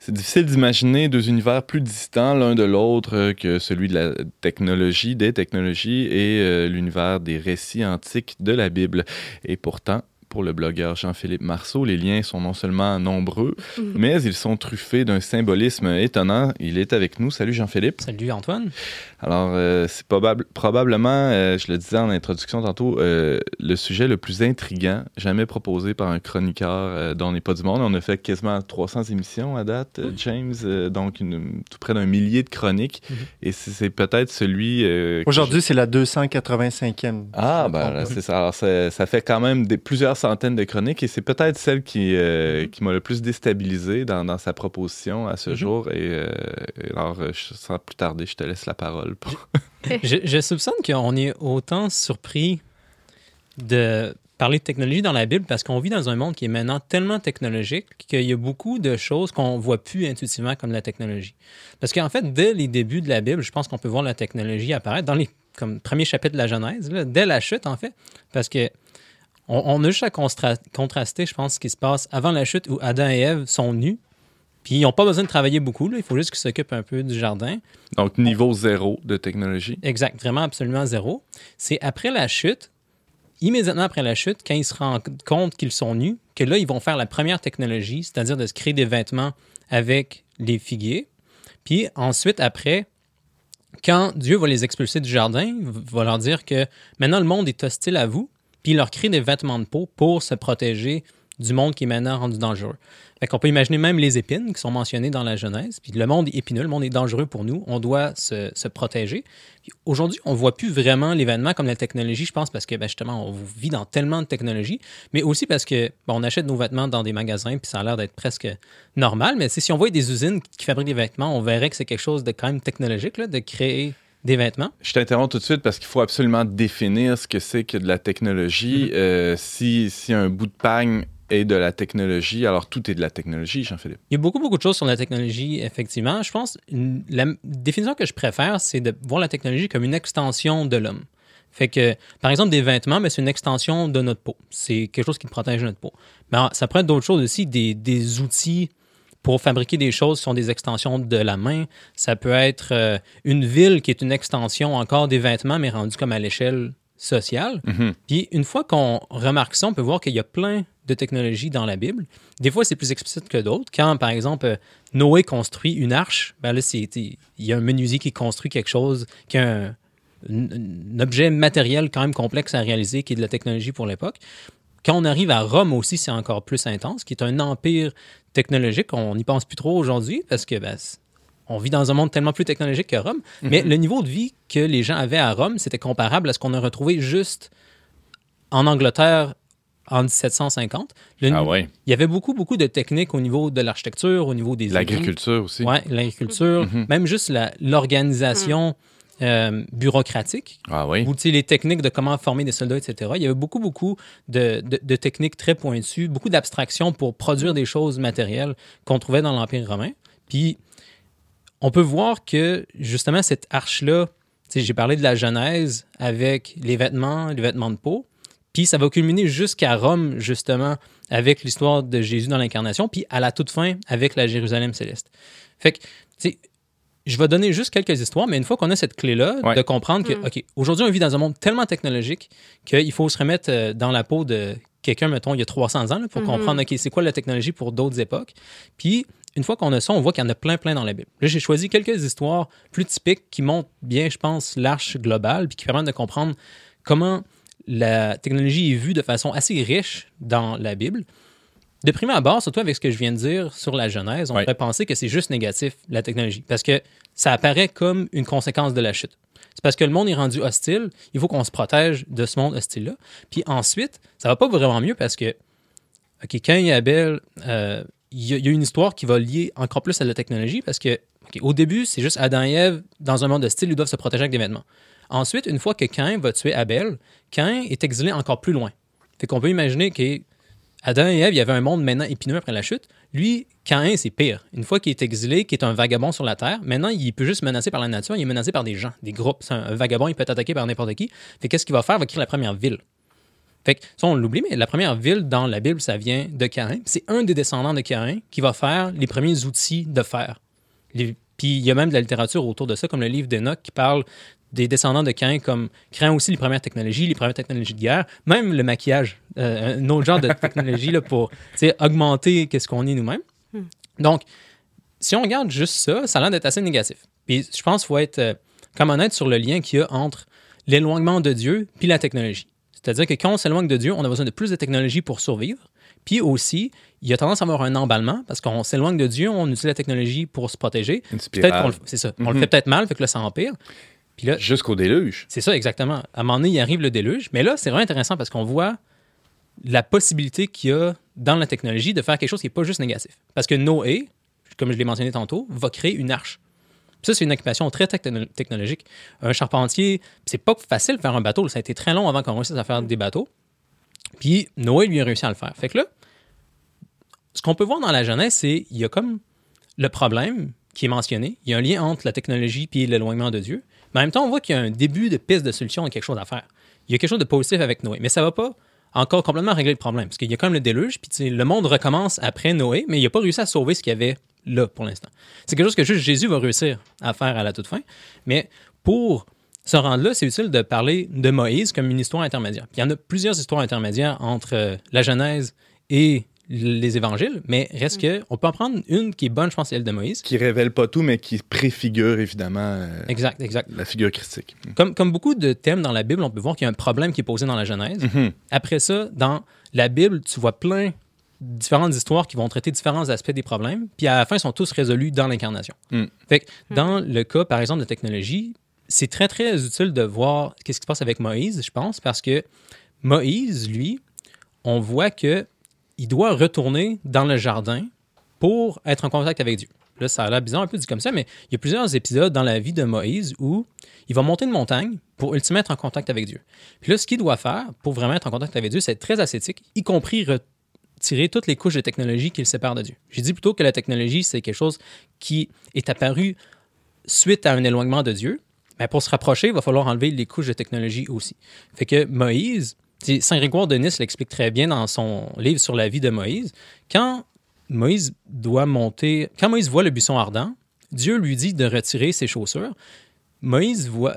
C'est difficile d'imaginer deux univers plus distants l'un de l'autre que celui de la technologie, des technologies et euh, l'univers des récits antiques de la Bible. Et pourtant, pour le blogueur Jean-Philippe Marceau, les liens sont non seulement nombreux, Mhm. mais ils sont truffés d'un symbolisme étonnant. Il est avec nous. Salut Jean-Philippe. Salut Antoine. Alors, euh, c'est probable- probablement, euh, je le disais en introduction tantôt, euh, le sujet le plus intriguant jamais proposé par un chroniqueur euh, dont n'est pas du monde. On a fait quasiment 300 émissions à date, James, euh, donc une- tout près d'un millier de chroniques. Mhm. Et c'est peut-être celui... euh, Aujourd'hui, c'est la 285e. ah, ben là, c'est ça. Alors, ça. ça fait quand même des, plusieurs centaines de chroniques et c'est peut-être celle qui, euh, qui m'a le plus déstabilisé dans, dans sa proposition à ce Mhm. jour. Et, euh, et alors, euh, je- sans plus tarder, je te laisse la parole. pour- je, je soupçonne qu'on est autant surpris de parler de technologie dans la Bible parce qu'on vit dans un monde qui est maintenant tellement technologique qu'il y a beaucoup de choses qu'on voit plus intuitivement comme la technologie. Parce qu'en fait, dès les débuts de la Bible, je pense qu'on peut voir la technologie apparaître dans les comme premier chapitre de la Genèse, là, dès la chute en fait, parce que on, on a juste à contraster, je pense, ce qui se passe avant la chute où Adam et Ève sont nus. Puis ils n'ont pas besoin de travailler beaucoup, là, il faut juste qu'ils s'occupent un peu du jardin. Donc, niveau zéro de technologie. Exact, vraiment absolument zéro. C'est après la chute, immédiatement après la chute, quand ils se rendent compte qu'ils sont nus, que là, ils vont faire la première technologie, c'est-à-dire de se créer des vêtements avec les figuiers. Puis ensuite, après, quand Dieu va les expulser du jardin, va leur dire que maintenant le monde est hostile à vous, puis il leur crée des vêtements de peau pour se protéger du monde qui est maintenant rendu dangereux. Fait qu'on peut imaginer même les épines qui sont mentionnées dans la Genèse. Puis le monde est épineux, le monde est dangereux pour nous. On doit se, se protéger. Aujourd'hui, on voit plus vraiment l'événement comme la technologie, je pense, parce que ben, justement, on vit dans tellement de technologie, mais aussi parce que on achète nos vêtements dans des magasins, puis ça a l'air d'être presque normal. Mais si on voit des usines qui fabriquent des vêtements, on verrait que c'est quelque chose de quand même technologique, là, de créer des vêtements? Je t'interromps tout de suite parce qu'il faut absolument définir ce que c'est que de la technologie. Mhm. Euh, si, si un bout de pagne est de la technologie, alors tout est de la technologie, Jean-Philippe. Il y a beaucoup, beaucoup de choses sur la technologie, effectivement. Je pense une- la définition que je préfère, c'est de voir la technologie comme une extension de l'homme. Fait que, par exemple, des vêtements, c'est une extension de notre peau. C'est quelque chose qui protège notre peau. Mais ça pourrait être d'autres choses aussi, des, des outils pour fabriquer des choses qui sont des extensions de la main. Ça peut être euh, une ville qui est une extension encore des vêtements, mais rendue comme à l'échelle sociale. Mhm. Puis une fois qu'on remarque ça, on peut voir qu'il y a plein de technologies dans la Bible. Des fois, c'est plus explicite que d'autres. Quand, par exemple, euh, Noé construit une arche, ben là, il y a un menuisier qui construit quelque chose, qui a un, un- un objet matériel quand même complexe à réaliser, qui est de la technologie pour l'époque. Quand on arrive à Rome aussi, c'est encore plus intense, qui est un empire technologique. On n'y pense plus trop aujourd'hui parce que ben, on vit dans un monde tellement plus technologique que Rome. Mais le niveau de vie que les gens avaient à Rome, c'était comparable à ce qu'on a retrouvé juste en Angleterre en 1750. Le- Ah ouais. Il y avait beaucoup, beaucoup de techniques au niveau de l'architecture, au niveau des. L'agriculture aussi. Ouais, l'agriculture, Mhm. même juste la- l'organisation euh, bureaucratique, Ah oui. ou les techniques de comment former des soldats, etc. Il y avait beaucoup, beaucoup de, de- de techniques très pointues, beaucoup d'abstractions pour produire des choses matérielles qu'on trouvait dans l'Empire romain. Puis, on peut voir que, justement, cette arche-là, j'ai parlé de la Genèse avec les vêtements, les vêtements de peau, puis ça va culminer jusqu'à Rome, justement, avec l'histoire de Jésus dans l'incarnation, puis à la toute fin, avec la Jérusalem céleste. Fait que, tu sais, je vais donner juste quelques histoires, mais une fois qu'on a cette clé-là, Ouais. de comprendre que, Mm. OK, aujourd'hui, on vit dans un monde tellement technologique qu'il faut se remettre euh, dans la peau de quelqu'un, mettons, il y a 300 ans, là, pour Mhm. comprendre, OK, c'est quoi la technologie pour d'autres époques? Puis, une fois qu'on a ça, on voit qu'il y en a plein, plein dans la Bible. Là, j'ai choisi quelques histoires plus typiques qui montrent bien, je pense, l'arche globale, puis qui permettent de comprendre comment la technologie est vue de façon assez riche dans la Bible. De prime abord, surtout avec ce que je viens de dire sur la Genèse, on pourrait penser que c'est juste négatif, la technologie, parce que ça apparaît comme une conséquence de la chute. C'est parce que le monde est rendu hostile, il faut qu'on se protège de ce monde hostile-là. Puis ensuite, ça va pas vraiment mieux parce que, OK, Cain et Abel, euh, il y, a- il y a une histoire qui va lier encore plus à la technologie parce que, au début, c'est juste Adam et Ève, dans un monde hostile, ils doivent se protéger avec des vêtements. Ensuite, une fois que Cain va tuer Abel, Cain est exilé encore plus loin. Fait qu'on peut imaginer que Adam et Ève, il y avait un monde maintenant épineux après la chute. Lui, Cain, c'est pire. Une fois qu'il est exilé, qu'il est un vagabond sur la terre, maintenant, il peut juste menacé par la nature, il est menacé par des gens, des groupes. C'est un, vagabond, il peut être attaqué par n'importe qui. Fait qu'est-ce qu'il va faire? Il va créer la première ville. Fait que, ça, on l'oublie, mais la première ville dans la Bible, ça vient de Cain. C'est un des descendants de Cain qui va faire les premiers outils de fer. Puis il y a même de la littérature autour de ça, comme le livre d'Enoch qui parle des descendants de Cain comme créant aussi les premières technologies, les premières technologies de guerre, même le maquillage, euh, un autre genre de technologie là, pour augmenter qu'est-ce qu'on est nous-mêmes. Hmm. Donc, si on regarde juste ça, ça a l'air d'être assez négatif. Puis je pense qu'il faut être euh, comme honnête sur le lien qu'il y a entre l'éloignement de Dieu puis la technologie. C'est-à-dire que quand on s'éloigne de Dieu, on a besoin de plus de technologie pour survivre. Puis aussi, il y a tendance à avoir un emballement parce qu'on s'éloigne de Dieu, on utilise la technologie pour se protéger. Une Peut-être spirale. qu'on le, c'est ça. On le Mhm. fait peut-être mal, fait que là, ça empire. Puis là, Jusqu'au déluge. c'est ça, exactement. À un moment donné, il arrive le déluge. Mais là, c'est vraiment intéressant parce qu'on voit la possibilité qu'il y a dans la technologie de faire quelque chose qui n'est pas juste négatif. Parce que Noé, comme je l'ai mentionné tantôt, va créer une arche. Puis ça, c'est une occupation très techno- technologique. Un charpentier, c'est pas facile de faire un bateau. Ça a été très long avant qu'on réussisse à faire des bateaux. Puis Noé, lui, a réussi à le faire. Fait que là, ce qu'on peut voir dans la Genèse, c'est il y a comme le problème qui est mentionné. Il y a un lien entre la technologie et l'éloignement de Dieu. Mais en même temps, on voit qu'il y a un début de piste de solution à quelque chose à faire. Il y a quelque chose de positif avec Noé. Mais ça va pas encore complètement régler le problème. Parce qu'il y a quand même le déluge, puis le monde recommence après Noé, mais il n'a pas réussi à sauver ce qu'il y avait là pour l'instant. C'est quelque chose que juste Jésus va réussir à faire à la toute fin. Mais pour se rendre là, c'est utile de parler de Moïse comme une histoire intermédiaire. Il y en a plusieurs histoires intermédiaires entre euh, la Genèse et les évangiles, mais reste que on peut en prendre une qui est bonne, je pense, celle de Moïse. Qui révèle pas tout, mais qui préfigure évidemment euh, Exact, exact. la figure christique. Comme, comme beaucoup de thèmes dans la Bible, on peut voir qu'il y a un problème qui est posé dans la Genèse. Mhm. Après ça, dans la Bible, tu vois plein différentes histoires qui vont traiter différents aspects des problèmes, puis à la fin, ils sont tous résolus dans l'incarnation. Mm. Fait que dans le cas, par exemple, de technologie, c'est très, très utile de voir qu'est-ce qui se passe avec Moïse, je pense, parce que Moïse, lui, on voit que il doit retourner dans le jardin pour être en contact avec Dieu. Là, ça a l'air bizarre un peu dit comme ça, mais il y a plusieurs épisodes dans la vie de Moïse où il va monter une montagne pour ultimement être en contact avec Dieu. Puis là, ce qu'il doit faire pour vraiment être en contact avec Dieu, c'est très ascétique, y compris retirer toutes les couches de technologie qui le séparent de Dieu. J'ai dit plutôt que la technologie, c'est quelque chose qui est apparu suite à un éloignement de Dieu. Mais pour se rapprocher, il va falloir enlever les couches de technologie aussi. Fait que Moïse, Saint Grégoire de Nice l'explique très bien dans son livre sur la vie de Moïse. Quand Moïse doit monter, quand Moïse voit le buisson ardent, Dieu lui dit de retirer ses chaussures. Moïse voit,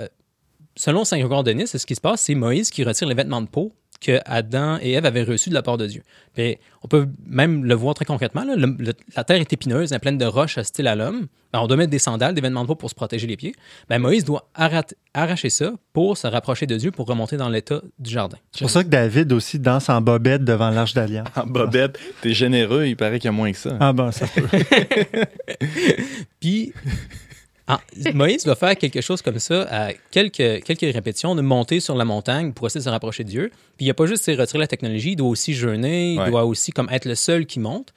selon Saint Grégoire de Nice, ce qui se passe, c'est Moïse qui retire les vêtements de peau que Adam et Ève avaient reçus de la part de Dieu. Puis, on peut même le voir très concrètement. là. Le- le- la terre est épineuse, elle est pleine de roches hostiles à l'homme. Ben, on doit mettre des sandales, des vêtements de peau pour se protéger les pieds. Ben, Moïse doit arra- arracher ça pour se rapprocher de Dieu, pour remonter dans l'état du jardin. C'est pour ça que David aussi danse en bobette devant l'Arche d'Alliance. En bobette, t'es généreux, il paraît qu'il y a moins que ça. Ah ben, ça peut. Puis, ah, Moïse va faire quelque chose comme ça à quelques, quelques répétitions, de monter sur la montagne pour essayer de se rapprocher de Dieu. Puis, il n'y a pas juste retirer la technologie, il doit aussi jeûner, il doit aussi comme être le seul qui monte.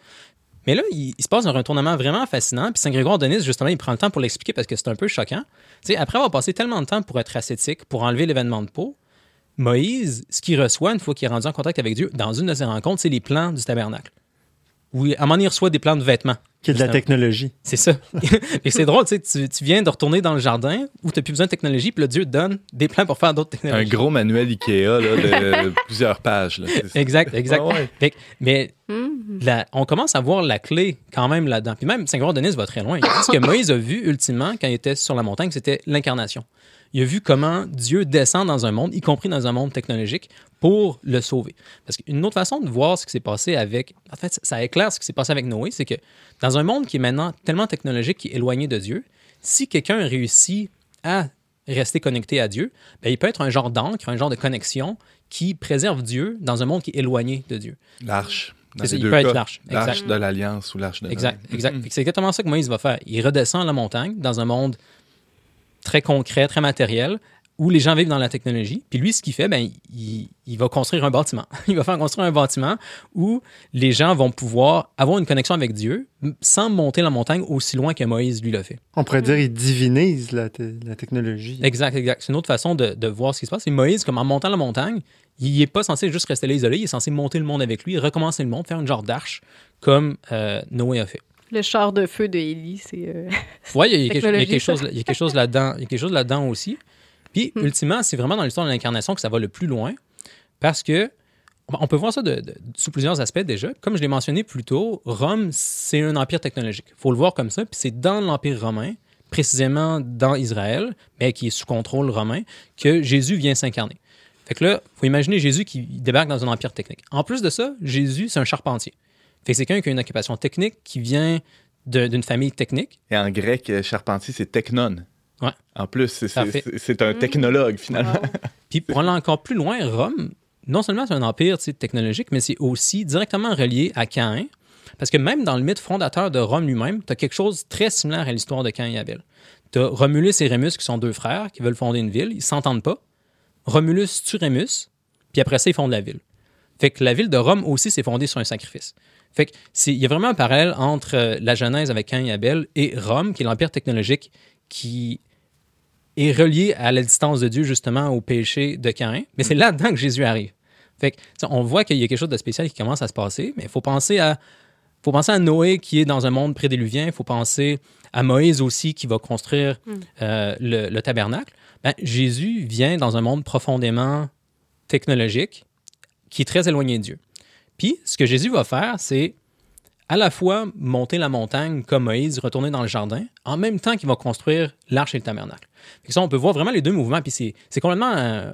Mais là, il, il se passe un retournement vraiment fascinant. Puis Saint Grégoire de Nice, justement, il prend le temps pour l'expliquer parce que c'est un peu choquant. Tu sais, après avoir passé tellement de temps pour être ascétique, pour enlever l'événement de peau, Moïse, ce qu'il reçoit une fois qu'il est rendu en contact avec Dieu, dans une de ses rencontres, c'est les plans du tabernacle. Oui, à un moment il reçoit des plans de vêtements. Qui est de la technologie. C'est ça. Et c'est drôle, tu sais, tu, tu viens de retourner dans le jardin où tu n'as plus besoin de technologie, puis le Dieu te donne des plans pour faire d'autres Un technologies. gros manuel Ikea là, de plusieurs pages. là. Exact, exact. Ah ouais. Fait que- mais Mhm. la- on commence à voir la clé quand même là-dedans. Puis même Saint-Grégoire de Nice va très loin. Ce que Moïse a vu ultimement quand il était sur la montagne, c'était l'incarnation. Il a vu comment Dieu descend dans un monde, y compris dans un monde technologique, pour le sauver. Parce qu'une autre façon de voir ce qui s'est passé avec... En fait, ça éclaire ce qui s'est passé avec Noé, c'est que dans un monde qui est maintenant tellement technologique, qui est éloigné de Dieu, si quelqu'un réussit à rester connecté à Dieu, ben, il peut être un genre d'encre, un genre de connexion qui préserve Dieu dans un monde qui est éloigné de Dieu. L'arche. Ça, il deux peut être l'arche, L'arche de l'Alliance ou l'arche de Exact, exact. Que C'est exactement ça que Moïse va faire. Il redescend la montagne dans un monde très concret, très matériel, où les gens vivent dans la technologie. Puis lui, ce qu'il fait, ben, il, il va construire un bâtiment. Il va faire construire un bâtiment où les gens vont pouvoir avoir une connexion avec Dieu sans monter la montagne aussi loin que Moïse lui l'a fait. On pourrait dire qu'il divinise la, te- la technologie. Exact, exact. C'est une autre façon de, de voir ce qui se passe. Et Moïse, comme en montant la montagne, il n'est pas censé juste rester là isolé, il est censé monter le monde avec lui, recommencer le monde, faire une genre d'arche comme euh, Noé a fait. Le char de feu de Élie, c'est. euh, Oui, il y a, quelque- chose, il y a quelque chose là-dedans. Il y a quelque chose là-dedans aussi. Puis, Hmm. ultimement, c'est vraiment dans l'histoire de l'incarnation que ça va le plus loin parce que on peut voir ça de- de- sous plusieurs aspects déjà. Comme je l'ai mentionné plus tôt, Rome, c'est un empire technologique. Il faut le voir comme ça. Puis c'est dans l'Empire romain, précisément dans Israël, mais qui est sous contrôle romain, que Jésus vient s'incarner. Fait que là, il faut imaginer Jésus qui débarque dans un empire technique. En plus de ça, Jésus, c'est un charpentier. Fait que c'est quelqu'un qui a une occupation technique, qui vient de- d'une famille technique. Et en grec, euh, charpentier, c'est technon. Ouais. En plus, c'est- Parfait. c'est c'est un technologue, finalement. wow. Puis pour aller encore plus loin, Rome, non seulement c'est un empire technologique, mais c'est aussi directement relié à Caïn. Parce que même dans le mythe fondateur de Rome lui-même, tu as quelque chose de très similaire à l'histoire de Caïn et Abel. Tu as Romulus et Rémus qui sont deux frères qui veulent fonder une ville, ils s'entendent pas. Romulus tue Rémus, puis après ça, ils fondent la ville. Fait que la ville de Rome aussi s'est fondée sur un sacrifice. Fait que il y a vraiment un parallèle entre euh, la Genèse avec Caïn et Abel et Rome, qui est l'empire technologique qui est relié à la distance de Dieu, justement, au péché de Caïn. Mais c'est là-dedans que Jésus arrive. Fait que, on voit qu'il y a quelque chose de spécial qui commence à se passer, mais il faut penser à faut penser à Noé qui est dans un monde prédéluvien. Il faut penser à Moïse aussi qui va construire Mm. euh, le, le tabernacle. Ben, Jésus vient dans un monde profondément technologique qui est très éloigné de Dieu. Puis, ce que Jésus va faire, c'est à la fois monter la montagne comme Moïse, retourner dans le jardin, en même temps qu'il va construire l'arche et le tabernacle. Ça, on peut voir vraiment les deux mouvements. Puis c'est euh,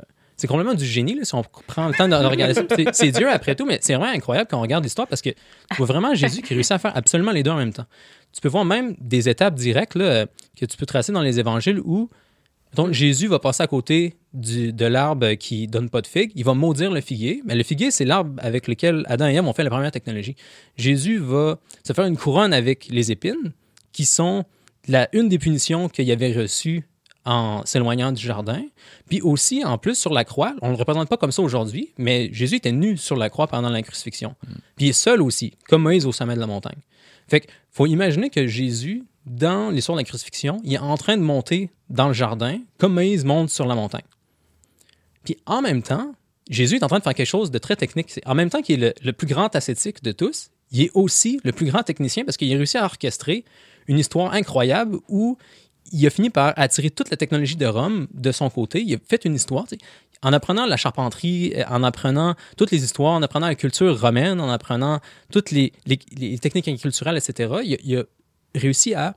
complètement du génie, si on prend le temps de, de regarder C'est Dieu après tout, mais c'est vraiment incroyable quand on regarde l'histoire parce que tu vois vraiment Jésus qui réussit à faire absolument les deux en même temps. Tu peux voir même des étapes directes euh, que tu peux tracer dans les évangiles où Donc, Jésus va passer à côté du- de l'arbre qui donne pas de figues. Il va maudire le figuier. Mais le figuier, c'est l'arbre avec lequel Adam et Ève ont fait la première technologie. Jésus va se faire une couronne avec les épines, qui sont la, une des punitions qu'il avait reçues en s'éloignant du jardin. Puis aussi, en plus, sur la croix, on ne le représente pas comme ça aujourd'hui, mais Jésus était nu sur la croix pendant la crucifixion. Puis il est seul aussi, comme Moïse au sommet de la montagne. Fait qu'il faut imaginer que Jésus, dans l'histoire de la crucifixion, il est en train de monter dans le jardin, comme Moïse monte sur la montagne. Puis en même temps, Jésus est en train de faire quelque chose de très technique. En même temps qu'il est le, plus grand ascétique de tous, il est aussi le plus grand technicien parce qu'il a réussi à orchestrer une histoire incroyable où il a fini par attirer toute la technologie de Rome de son côté. Il a fait une histoire, en apprenant la charpenterie, en apprenant toutes les histoires, en apprenant la culture romaine, en apprenant toutes les, techniques culturelles, etc. réussi à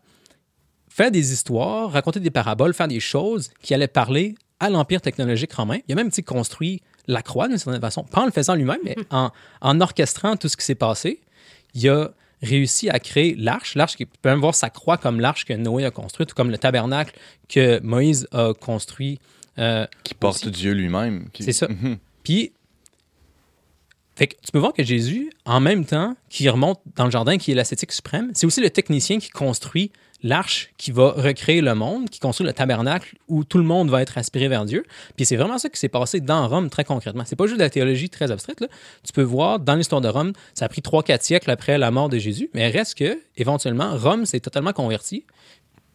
faire des histoires, raconter des paraboles, faire des choses qui allaient parler à l'empire technologique romain. Il a même construit la croix d'une certaine façon, pas en le faisant lui-même, mais en, en orchestrant tout ce qui s'est passé. Il a réussi à créer l'arche. L'arche, qui peut même voir sa croix comme l'arche que Noé a construite, ou comme le tabernacle que Moïse a construit. euh, Qui porte aussi. Dieu lui-même. qui- C'est ça. Puis, fait que tu peux voir que Jésus, en même temps qu'il remonte dans le jardin, qui est l'ascétique suprême, c'est aussi le technicien qui construit l'arche qui va recréer le monde, qui construit le tabernacle où tout le monde va être aspiré vers Dieu. Puis c'est vraiment ça qui s'est passé dans Rome très concrètement. C'est pas juste de la théologie très abstraite. Là. Tu peux voir dans l'histoire de Rome, ça a pris 3-4 siècles après la mort de Jésus, mais reste que, éventuellement, Rome s'est totalement converti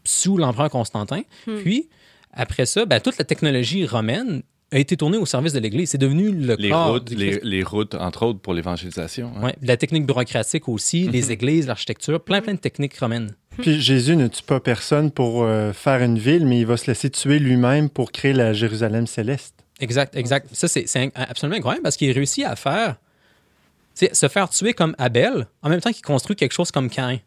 sous l'empereur Constantin. Puis, après ça, ben, toute la technologie romaine a été tournée au service de l'Église. C'est devenu le Les corps routes, les, les routes, entre autres, pour l'évangélisation. hein. Ouais, la technique bureaucratique aussi, les églises, l'architecture, plein, plein de techniques romaines. Puis Jésus ne tue pas personne pour euh, faire une ville, mais il va se laisser tuer lui-même pour créer la Jérusalem céleste. Exact, exact. Ça, c'est absolument incroyable parce qu'il réussit à faire, tu sais, se faire tuer comme Abel, en même temps qu'il construit quelque chose comme Caïn.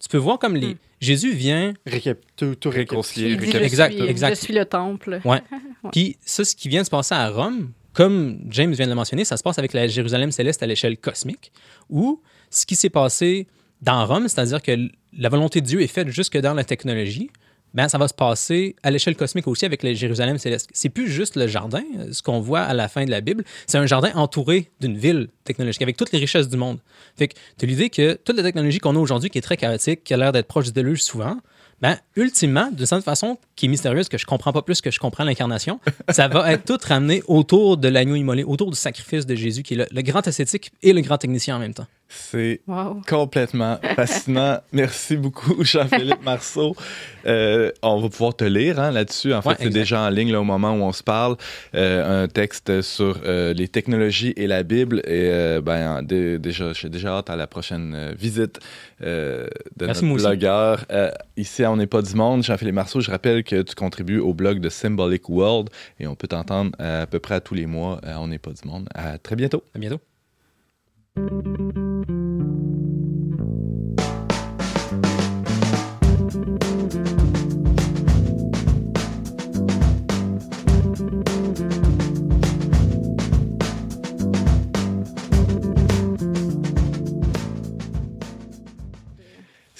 Tu peux voir comme les... Hmm. Jésus vient, Récap- tout, tout Réconcilier, Il dit, je, Exact, suis, exact. je suis le temple. puis ça, ce qui vient de se passer à Rome, comme James vient de le mentionner, ça se passe avec la Jérusalem céleste à l'échelle cosmique, où ce qui s'est passé dans Rome, c'est-à-dire que la volonté de Dieu est faite jusque dans la technologie, ben, ça va se passer à l'échelle cosmique aussi avec la Jérusalem céleste. C'est plus juste le jardin, ce qu'on voit à la fin de la Bible, c'est un jardin entouré d'une ville technologique avec toutes les richesses du monde. Fait que tu l'idée que toute la technologie qu'on a aujourd'hui, qui est très chaotique, qui a l'air d'être proche du déluge souvent, ben, ultimement, d'une certaine façon, qui est mystérieuse, que je comprends pas plus que je comprends l'incarnation, ça va être tout ramené autour de l'agneau immolé, autour du sacrifice de Jésus, qui est le, le grand ascétique et le grand technicien en même temps. C'est Wow. complètement fascinant. Merci beaucoup, Jean-Philippe Marceau. Euh, on va pouvoir te lire hein, là-dessus. En fait, Ouais, c'est déjà en ligne là, au moment où on se parle. Euh, un texte sur euh, les technologies et la Bible. Et euh, ben, dé- déjà, j'ai déjà hâte à la prochaine visite euh, de Merci, notre blogueur. Euh, ici, à On n'est pas du monde, Jean-Philippe Marceau, je rappelle que tu contribues au blog de Symbolic World et on peut t'entendre à peu près à tous les mois à On n'est pas du monde. À très bientôt. À bientôt.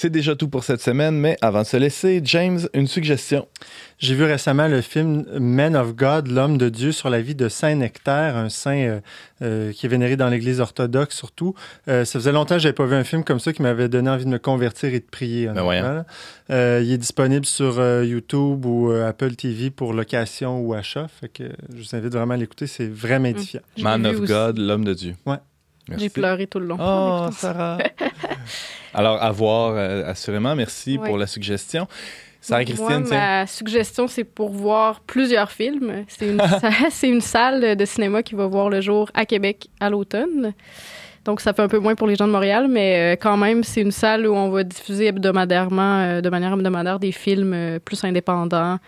C'est déjà tout pour cette semaine, mais avant de se laisser, James, une suggestion. J'ai vu récemment le film Man of God, l'homme de Dieu, sur la vie de Saint Nectaire, un saint euh, euh, qui est vénéré dans l'Église orthodoxe surtout. Euh, ça faisait longtemps que je n'avais pas vu un film comme ça qui m'avait donné envie de me convertir et de prier. Ben là. Euh, il est disponible sur euh, YouTube ou euh, Apple TV pour location ou achat. Fait que je vous invite vraiment à l'écouter. C'est vraiment édifiant. Je l'ai Man of aussi. God, l'homme de Dieu. Ouais. Merci. J'ai pleuré tout le long. Oh, Sarah. Alors, à voir, euh, assurément. Merci Ouais. pour la suggestion. Sarah Christine, Moi, ma suggestion, c'est pour voir plusieurs films. C'est une, salle de cinéma qui va voir le jour à Québec à l'automne. Donc, ça fait un peu moins pour les gens de Montréal, mais euh, quand même, c'est une salle où on va diffuser hebdomadairement, euh, de manière hebdomadaire, des films euh, plus indépendants,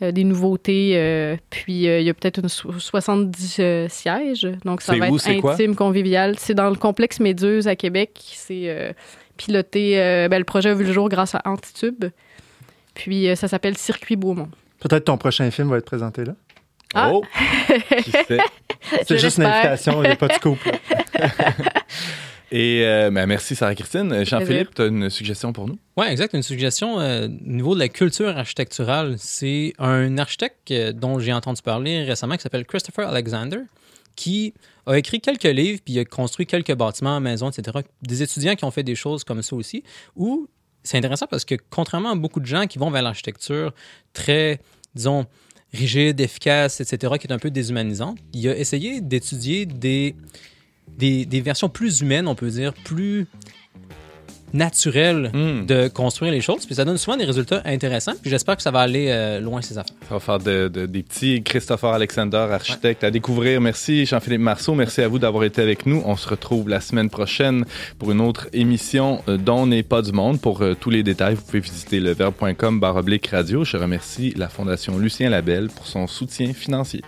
des nouveautés. puis, il y a peut-être une so- 70 euh, sièges. Donc, ça C'est va où, être intime, convivial. C'est dans le complexe Méduse à Québec. C'est piloté. ben, le projet a vu le jour grâce à Antitube. Puis, euh, ça s'appelle Circuit Beaumont. Peut-être ton prochain film va être présenté là. Ah. Oh, qui sait? C'est juste une invitation, il n'y a pas de scoop. Et euh, ben, merci Sarah-Christine. Jean-Philippe, tu as une suggestion pour nous? Oui, exact. Une suggestion euh, au niveau de la culture architecturale. C'est un architecte euh, dont j'ai entendu parler récemment qui s'appelle Christopher Alexander, qui a écrit quelques livres, puis il a construit quelques bâtiments, maisons, etc. Des étudiants qui ont fait des choses comme ça aussi, où c'est intéressant parce que contrairement à beaucoup de gens qui vont vers l'architecture très, disons, rigide, efficace, etc., qui est un peu déshumanisante, il a essayé d'étudier des, versions plus humaines, on peut dire, plus naturel Hmm. de construire les choses. Puis ça donne souvent des résultats intéressants. Puis j'espère que ça va aller euh, loin, ces affaires. Ça va faire de- de- des petits Christopher Alexander, architecte, à découvrir. Merci Jean-Philippe Marceau. Merci à vous d'avoir été avec nous. On se retrouve la semaine prochaine pour une autre émission euh, dont n'est pas du monde. Pour euh, tous les détails, vous pouvez visiter leverbe.com baroblique radio. Je remercie la Fondation Lucien Labelle pour son soutien financier.